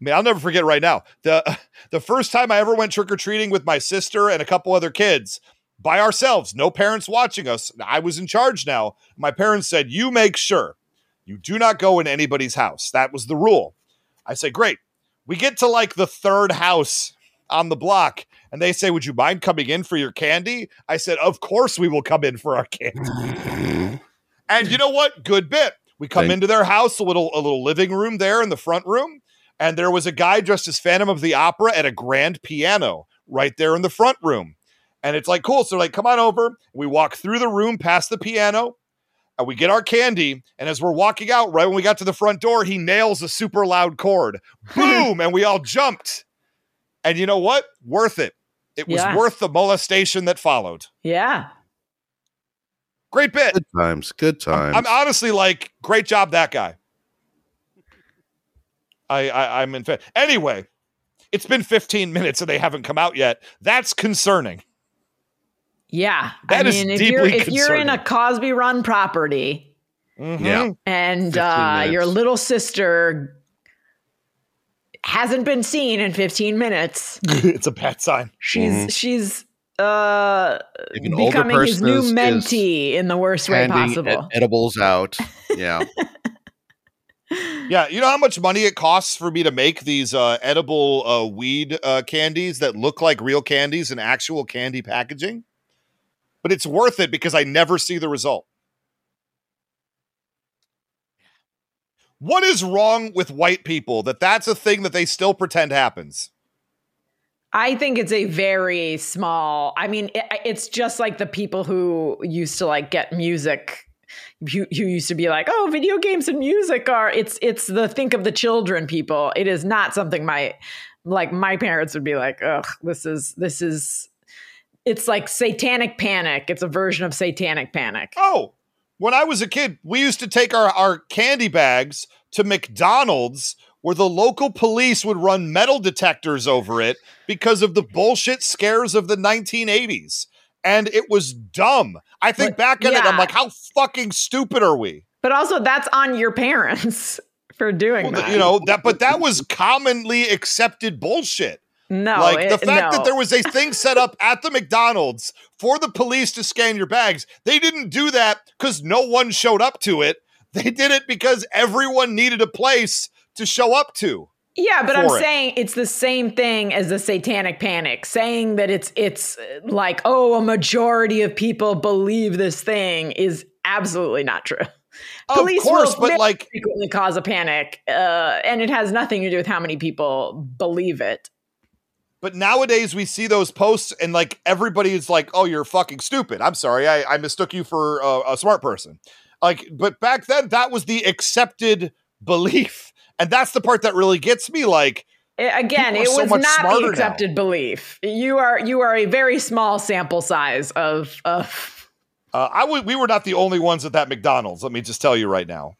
I mean, I'll never forget right now. The the first time I ever went trick or treating with my sister and a couple other kids by ourselves, no parents watching us. I was in charge now. My parents said, "You make sure you do not go in anybody's house." That was the rule. I say, "Great." We get to like the third house on the block and they say, Would you mind coming in for your candy? I said, Of course we will come in for our candy. and you know what? Good bit. We come Thank- into their house, a little a little living room there in the front room, and there was a guy dressed as Phantom of the Opera at a grand piano right there in the front room. And it's like, cool. So like, come on over. We walk through the room past the piano. And we get our candy, and as we're walking out, right when we got to the front door, he nails a super loud chord. Boom! and we all jumped. And you know what? Worth it. It was Yeah. worth the molestation that followed. Yeah. Great bit. Good times. Good times. I'm honestly like, great job, that guy. I, I I'm in. Fa- anyway, it's been 15 minutes and they haven't come out yet. That's concerning. Yeah. That I is mean, if you're deeply if you're in a Cosby run property Mhm. Yeah. and uh, your little sister hasn't been seen in 15 minutes. it's a bad sign. She's Mhm. she's uh If an older becoming his new is- is mentee in the worst way possible. ed- edibles out. Yeah. Yeah, you know how much money it costs for me to make these uh, edible uh, weed uh, candies that look like real candies in actual candy packaging? But it's worth it because I never see the result. What is wrong with white people that that's a thing that they still pretend happens? I think it's a very small. I mean, it, it's just like the people who used to like get music. Who, who used to be like, oh, video games and music are. It's it's the think of the children people. It is not something my like my parents would be like, ugh, this is this is. It's like satanic panic. It's a version of satanic panic. Oh, when I was a kid, we used to take our, our candy bags to McDonald's where the local police would run metal detectors over it because of the bullshit scares of the 1980s. And it was dumb. I think But- back at it, I'm like, how fucking stupid are we? But also, that's on your parents for doing Well, that. you know, that but that was commonly accepted bullshit. No, like the fact no. that there was a thing set up at the McDonald's for the police to scan your bags. They didn't do that because no one showed up to it. They did it because everyone needed a place to show up to. Yeah, but I'm it. saying it's the same thing as the satanic panic, saying that it's it's uh, like, oh, a majority of people believe this thing is absolutely not true. Of Police course, will but like frequently cause a panic, uh, and it has nothing to do with how many people believe it. But nowadays we see those posts and like everybody is like, "Oh, you're fucking stupid." I'm sorry, I, I mistook you for uh, a smart person. Like, but back then that was the accepted belief, and that's the part that really gets me. Like, again, it so was not the now. accepted belief. You are you are a very small sample size of of, uh, I would we were not the only ones at that McDonald's. Let me just tell you right now.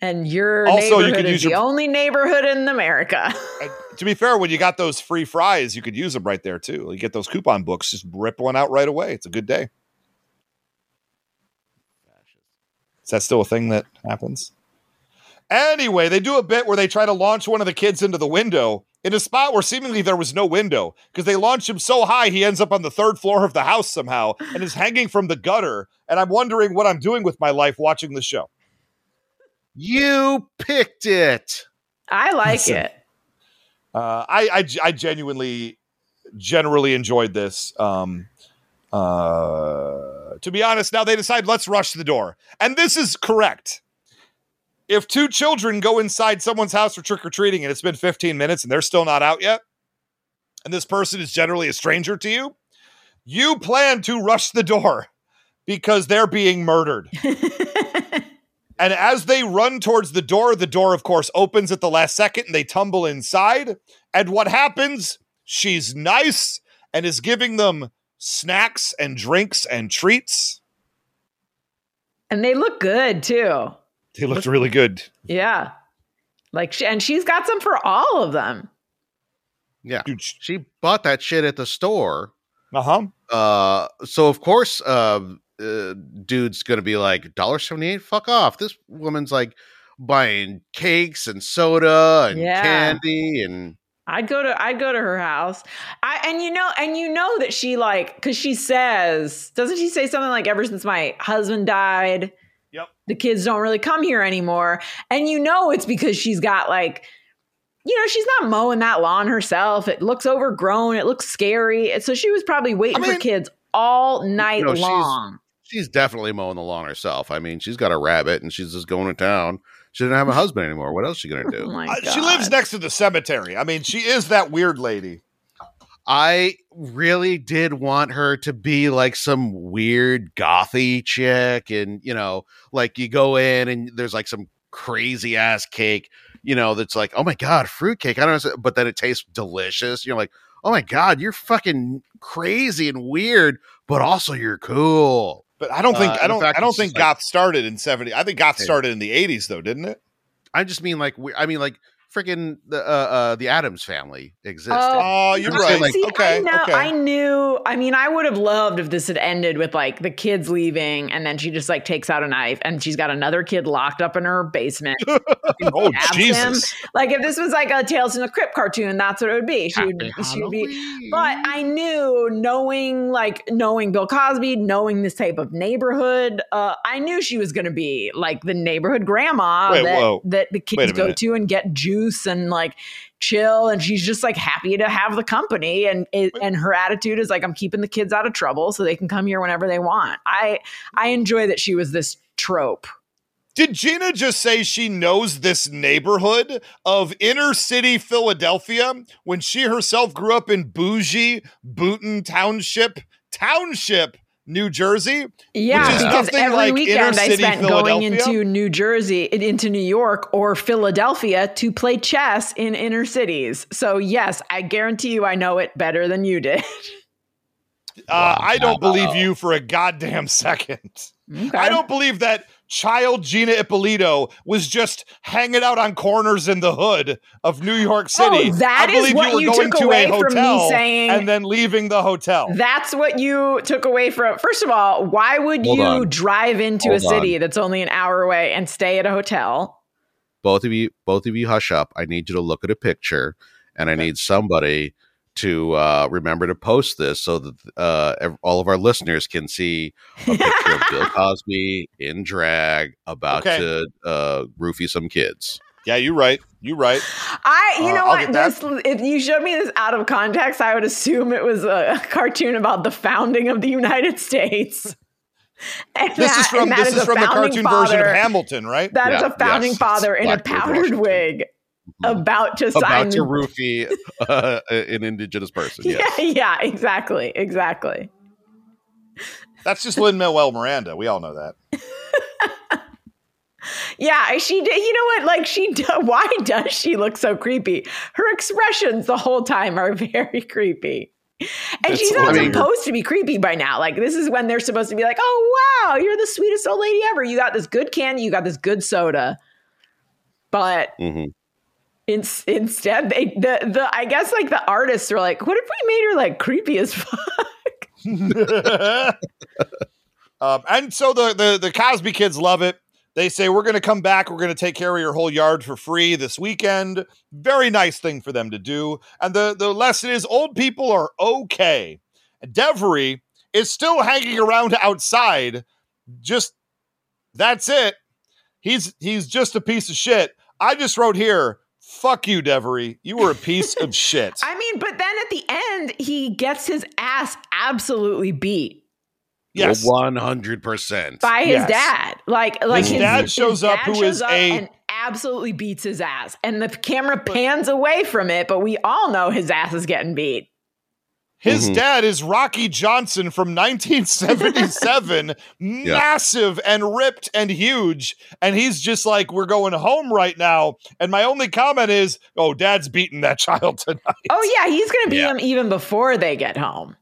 And your Also, you neighborhood could is use the only neighborhood in America. To be fair, when you got those free fries, you could use them right there too. You get those coupon books, just rip one out right away. It's a good day. Is that still a thing that happens? Anyway, they do a bit where they try to launch one of the kids into the window in a spot where seemingly there was no window because they launch him so high he ends up on the third floor of the house somehow and is hanging from the gutter. And I'm wondering what I'm doing with my life watching the show. You picked it. I like Listen. it. Uh, I, I I genuinely generally enjoyed this. Um, uh, to be honest, now they decide let's rush the door, and this is correct. If two children go inside someone's house for trick or treating and it's been 15 minutes and they're still not out yet, and this person is generally a stranger to you, you plan to rush the door because they're being murdered. And as they run towards the door, the door, of course, opens at the last second and they tumble inside. And what happens? She's nice and is giving them snacks and drinks and treats. and they look good too. They looked really good. Yeah. Like, she, and she's got some for all of them. Yeah. Dude, She bought that shit at the store. uh-huh. Uh, so of course, uh, uh dude's gonna be like dollar seventy eight. Fuck off. This woman's like buying cakes and soda and Yeah. candy and I'd go to I'd go to her house. I and you know and you know that she like cuz she says doesn't she say something like ever since my husband died Yep. the kids don't really come here anymore and you know it's because she's got like you know she's not mowing that lawn herself it looks overgrown it looks scary so she was probably waiting I mean- for kids all night No, she's- long she's definitely mowing the lawn herself. I mean, she's got a rabbit and she's just going to town. She doesn't have a husband anymore. What else is she gonna oh do? my Uh, she lives next to the cemetery. I mean, she is that weird lady. I really did want her to be like some weird gothy chick, and you know, like you go in and there's like some crazy ass cake, you know, that's like, oh my god, fruitcake. I don't know, but then it tastes delicious. You're like, oh my god, you're fucking crazy and weird, but also you're cool. But I don't think Uh, I don't I don't think like- goth started in 70. I think goth started in the 80s though, didn't it? I just mean like, we- I mean like, freaking the uh, uh, the Addams family existed. Oh, you're Just right. like- See, okay, I know. okay. I knew. I mean, I would have loved if this had ended with like the kids leaving, and then she just like takes out a knife, and she's got another kid locked up in her basement. oh Jesus! him. Like if this was like a Tales from the Crypt cartoon, that's what it would be. She would, she would be. But I knew, knowing like knowing Bill Cosby, knowing this type of neighborhood, uh, I knew she was going to be like the neighborhood grandma Wait, that, that the kids go minute. to and get juice and like chill and she's just like happy to have the company and and her attitude is like I'm keeping the kids out of trouble so they can come here whenever they want. I I enjoy that she was this trope. Did Gina just say she knows this neighborhood of inner city Philadelphia when she herself grew up in bougie Boonton Township, Township, New Jersey? Yeah, because every like weekend I spent going into New Jersey, into New York or Philadelphia to play chess in inner cities. So yes, I guarantee you I know it better than you did. Uh, I don't believe you for a goddamn second. I don't believe that child Gina Ippolito was just hanging out on corners in the hood of New York oh, City. Oh, that I is what you were you going took to away a from me hotel saying- and then leaving the hotel. That's what you took away from. First of all, why would Hold you on. drive into a city on. that's only an hour away and stay at a hotel? both of you both of you hush up i need you to look at a picture and i need somebody to uh, remember to post this so that uh, all of our listeners can see a picture of bill cosby in drag about Okay. to uh, roofie some kids Yeah, you're right. You're right. I, you Uh, know I'll what? This, if you showed me this out of context, I would assume it was a cartoon about the founding of the United States. And This that- is from this is a from the founding cartoon version of Hamilton, right? That is Yeah, a founding yes, father in a powdered Washington. wig about to sign. about to roofie uh, an indigenous person yes yeah, yeah, exactly, exactly. That's just Lin Manuel Miranda. We all know that. Yeah, she did. You know what? Like she. Do, why does she look so creepy? Her expressions the whole time are very creepy. And It's- she's not supposed to be creepy by now. Like this is when they're supposed to be like, "Oh wow, you're the sweetest old lady ever. You got this good candy. You got this good soda." But Mhm. In, instead, they the the I guess like the artists are like, "What if we made her like creepy as fuck?" um, and so the, the the Cosby kids love it. They say we're going to come back. We're going to take care of your whole yard for free this weekend. Very nice thing for them to do. And the the lesson is old people are okay. Devery is still hanging around outside. Just that's it. He's he's just a piece of shit. I just wrote here. Fuck you, Devery. You were a piece of shit. I mean, but then at the end, he gets his ass absolutely beat. Yes. one hundred percent. by his Yes. dad. Like like His dad shows up, who shows is up a- and absolutely beats his ass. And the camera pans away from it, but we all know his ass is getting beat. His Mhm. dad is Rocky Johnson from 1977, massive and ripped and huge. And he's just like, We're going home right now. And my only comment is, Oh, dad's beating that child tonight. Oh yeah, he's gonna beat Yeah. him even before they get home.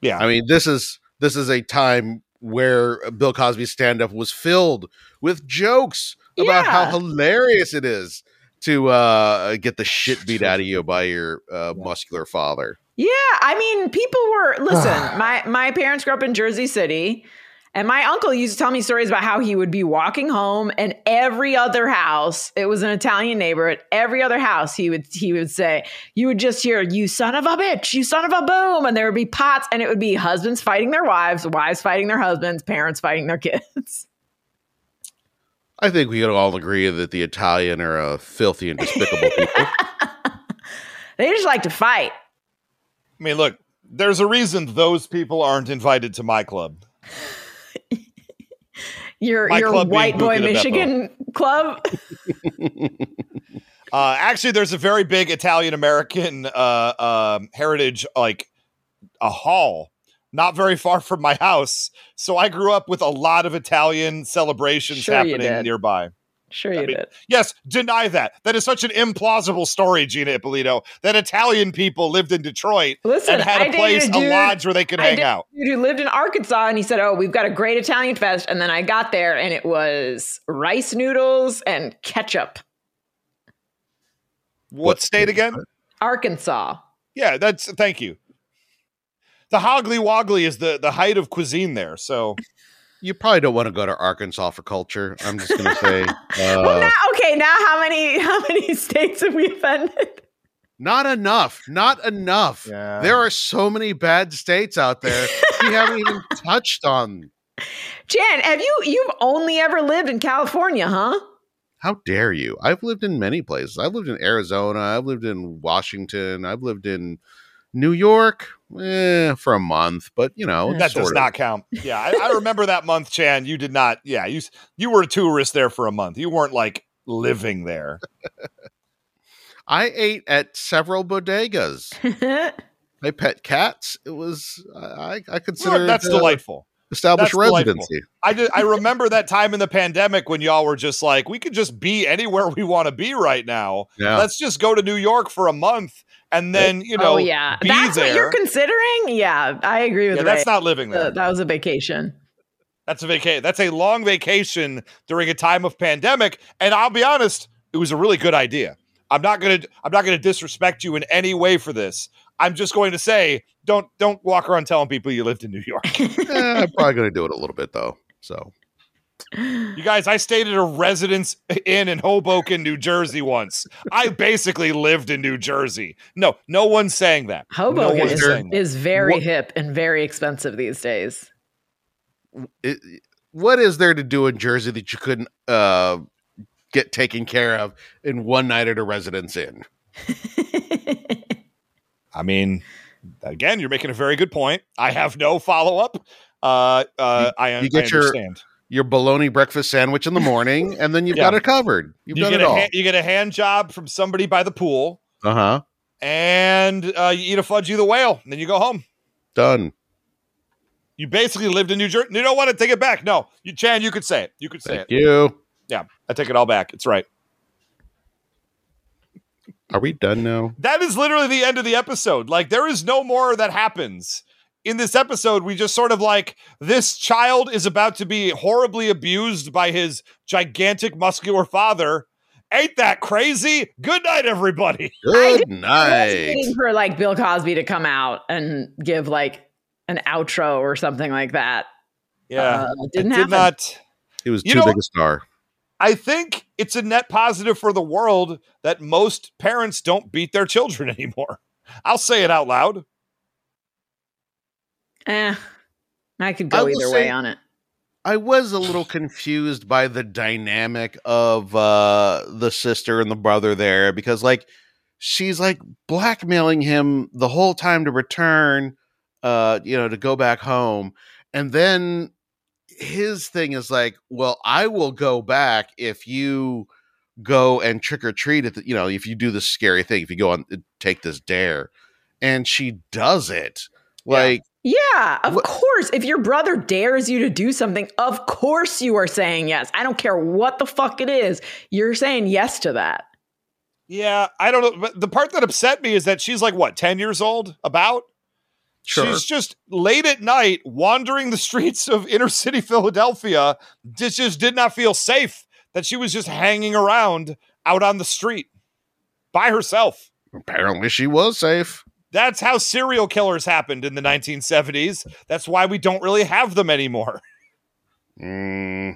Yeah. I mean, this is this is a time where Bill Cosby's stand up was filled with jokes about how hilarious it is to uh, get the shit beat out of you by your uh, muscular father. Yeah, I mean, people were listen. my my parents grew up in Jersey City, and my uncle used to tell me stories about how he would be walking home, and every other house, it was an Italian neighborhood. Every other house, he would he would say, you would just hear, "You son of a bitch, you son of a boom," and there would be pots, and it would be husbands fighting their wives, wives fighting their husbands, parents fighting their kids. I think we can all agree that the Italian are a filthy and despicable people. They just like to fight. I mean, look, there's a reason those people aren't invited to my club. Your My your club white boy. Michigan club. Uh, actually, there's a very big Italian American uh, um, heritage, like a hall, not very far from my house. So I grew up with a lot of Italian celebrations Sure happening nearby. Sure you mean, did. Yes, deny that. That is such an implausible story, Gina Ippolito, that Italian people lived in Detroit Listen, and had I a dated place, a a, lodge where they could I hang did- out. Dude who lived in Arkansas, and he said, "Oh, we've got a great Italian fest." And then I got there, and it was rice noodles and ketchup. What state again? Arkansas. Yeah, that's thank you. The Hoggly Woggly is the the height of cuisine there. So You probably don't want to go to Arkansas for culture. I'm just going to say. well, Uh, now, okay, now how many how many states have we offended? not enough. Not enough. Yeah. There are so many bad states out there we haven't even touched on. Jan, have you you've only ever lived in California, huh? How dare you? I've lived in many places. I've lived in Arizona. I've lived in Washington. I've lived in New York eh, for a month, but you know, that sort does of. not count. Yeah, I, I remember that month, Chan. You did not. Yeah, you you were a tourist there for a month. You weren't like living there. I ate at several bodegas. I pet cats. It was I I consider Well, that's it, uh, delightful. established That's delightful. residency. I just, I remember that time in the pandemic when y'all were just like, we could just be anywhere we want to be right now. Yeah. Let's just go to New York for a month and then you know oh yeah, be that's there. what you're considering. Yeah, I agree with yeah, Ray. that's not living Uh, there. that was a vacation. That's a vacation. That's a long vacation during a time of pandemic. And I'll be honest, it was a really good idea. I'm not gonna I'm not gonna disrespect you in any way for this. I'm just going to say, don't don't walk around telling people you lived in New York. Eh, I'm probably going to do it a little bit though. So you guys, I stayed at a residence inn in Hoboken, New Jersey once. I basically lived in New Jersey. No, no one's saying that. Hoboken no is, saying that. is very What- hip and very expensive these days. it, what is there to do in Jersey that you couldn't uh, get taken care of in one night at a residence inn? I mean, again, you're making a very good point. I have no follow up. Uh, uh, I, you get I your- understand. Your bologna breakfast sandwich in the morning, and then you've Yeah. got it covered. You've you done get it a all. ha- you get a hand job from somebody by the pool, Uh huh. and uh, you eat a Fudgie the whale, and then you go home. Done. You basically lived in New Jersey. You don't want to take it back. No, you Chan, you could say it. You could say Thank it. you. Yeah, I take it all back. It's right. Are we done now? That is literally the end of the episode. Like there is no more that happens. In this episode, we just sort of like this child is about to be horribly abused by his gigantic muscular father. Ain't that crazy? Good night, everybody. Good I was night. waiting for like Bill Cosby to come out and give like an outro or something like that. Yeah, Uh, didn't it happen. did not. He was You too know- big a star. I think it's a net positive for the world that most parents don't beat their children anymore. I'll say it out loud. Eh, I could go will either say- way on it. I was a little confused by the dynamic of uh the sister and the brother there because like she's like blackmailing him the whole time to return uh you know to go back home. And then his thing is like well I will go back if you go and trick or treat at the, you know if you do this scary thing if you go on take this dare. And she does it. Like Yeah, of What- course. If your brother dares you to do something, of course you are saying yes. I don't care what the fuck it is. You're saying yes to that. Yeah, I don't know. But the part that upset me is that she's like, what, 10 years old? About? Sure. She's just late at night wandering the streets of inner city Philadelphia. Just, just did not feel safe that she was just hanging around out on the street by herself. apparently she was safe That's how serial killers happened in the 1970s. That's why we don't really have them anymore. Mm,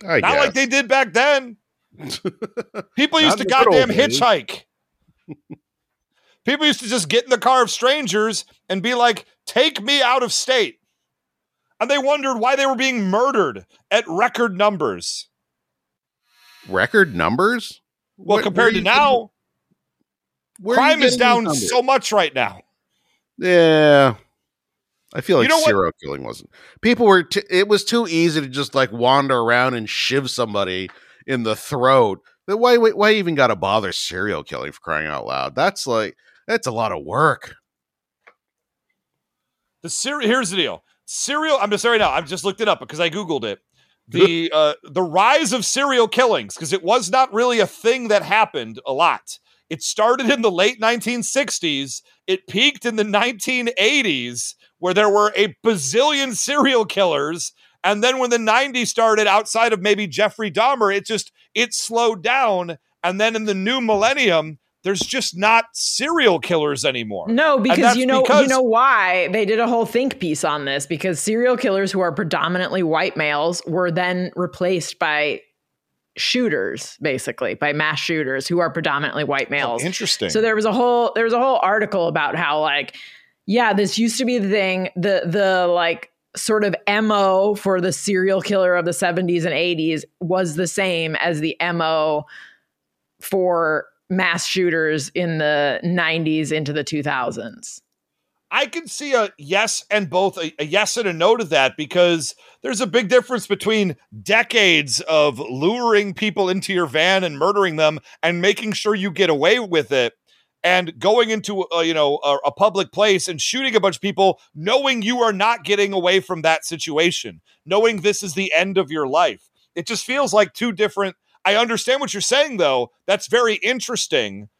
Not guess. like they did back then. People used to in the good goddamn hitchhike. People used to just get in the car of strangers and be like, take me out of state. And they wondered why they were being murdered at record numbers. record numbers. Well, Where- compared to now, Where crime is down so much right now. Yeah, I feel like You know what? serial killing wasn't. People were. T- it was too easy to just like wander around and shiv somebody in the throat. Then Why? Why, why even got to bother serial killing for crying out loud? That's like that's a lot of work. The serial here's the deal. Serial, I'm just sorry now. I've just looked it up because I Googled it. The uh the rise of serial killings, because it was not really a thing that happened a lot. It started in the late 1960s. It peaked in the 1980s, where there were a bazillion serial killers. And then when the 90s started, outside of maybe Jeffrey Dahmer, it just it slowed down. And then in the new millennium, there's just not serial killers anymore. No, because you know because- you know why they did a whole think piece on this because serial killers who are predominantly white males were then replaced by shooters basically by mass shooters who are predominantly white oh, males. Oh, interesting. So there was a whole there was a whole article about how like yeah, this used to be the thing the the like sort of MO for the serial killer of the 70s and 80s was the same as the MO for mass shooters in the 90s into the 2000s. I can see a yes and both a, a yes and a no to that because there's a big difference between decades of luring people into your van and murdering them and making sure you get away with it and going into a, you know a, a public place and shooting a bunch of people knowing you are not getting away from that situation knowing this is the end of your life. It just feels like two different I understand what you're saying though. That's very interesting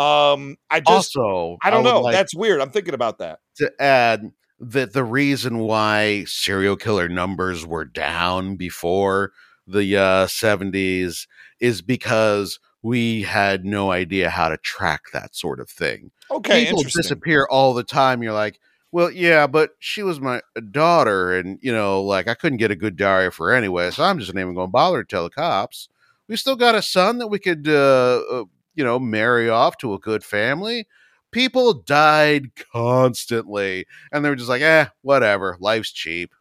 um I just also, I don't would know like that's weird I'm thinking about that to add that the reason why serial killer numbers were down before the uh, 70s is because we had no idea how to track that sort of thing. Okay, People disappear all the time. You're like, well, yeah, but she was my daughter, and you know, like I couldn't get a good diary for her anyway, so I'm just not even going to bother to tell the cops. We still got a son that we could, uh, uh, you know, marry off to a good family. People died constantly, and they were just like, eh, whatever, life's cheap.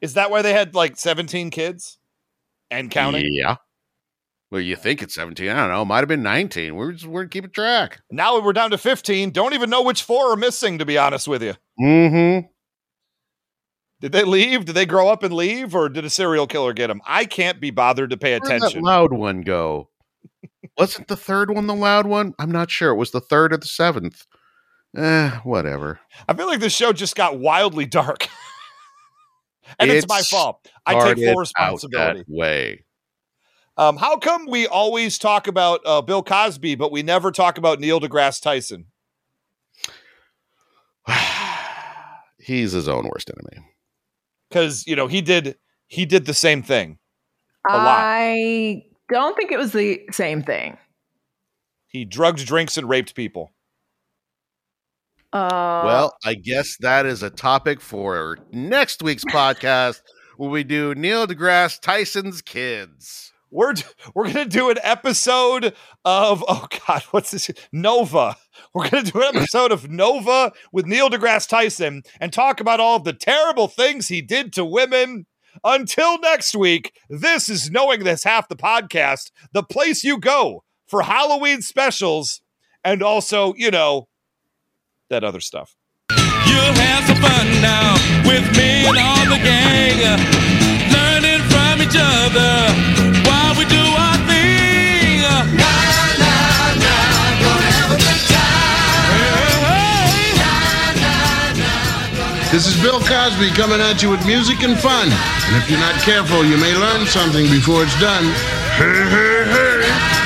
Is that why they had like 17 kids and counting? Yeah. Well, you think it's 17? I don't know. It Might have been 19. We're just we're keeping track. Now we're down to 15. Don't even know which four are missing, to be honest with you. Mm-hmm. Did they leave? Did they grow up and leave, or did a serial killer get them? I can't be bothered to pay Where'd that attention. loud one go? Wasn't the third one the loud one? I'm not sure. It was the third or the seventh. Eh, whatever. I feel like this show just got wildly dark. and it's, my fault. I take Started full out responsibility. That way. Um, how come we always talk about uh, Bill Cosby, but we never talk about Neil deGrasse Tyson? He's his own worst enemy. Because you know he did he did the same thing. A lot. I don't think it was the same thing. He drugged, drinks, and raped people. Uh, well, I guess that is a topic for next week's podcast where we do Neil deGrasse Tyson's kids. We're d- we're gonna do an episode of oh god, what's this? Nova. We're gonna do an episode of Nova with Neil deGrasse Tyson and talk about all of the terrible things he did to women. Until next week, this is knowing this half the podcast, the place you go for Halloween specials, and also you know that other stuff. You'll have some fun now with me and all the gang. Learning from each other while we do our thing. This is Bill Cosby coming at you with music and fun. And if you're not careful, you may learn something before it's done. Hey, hey, hey.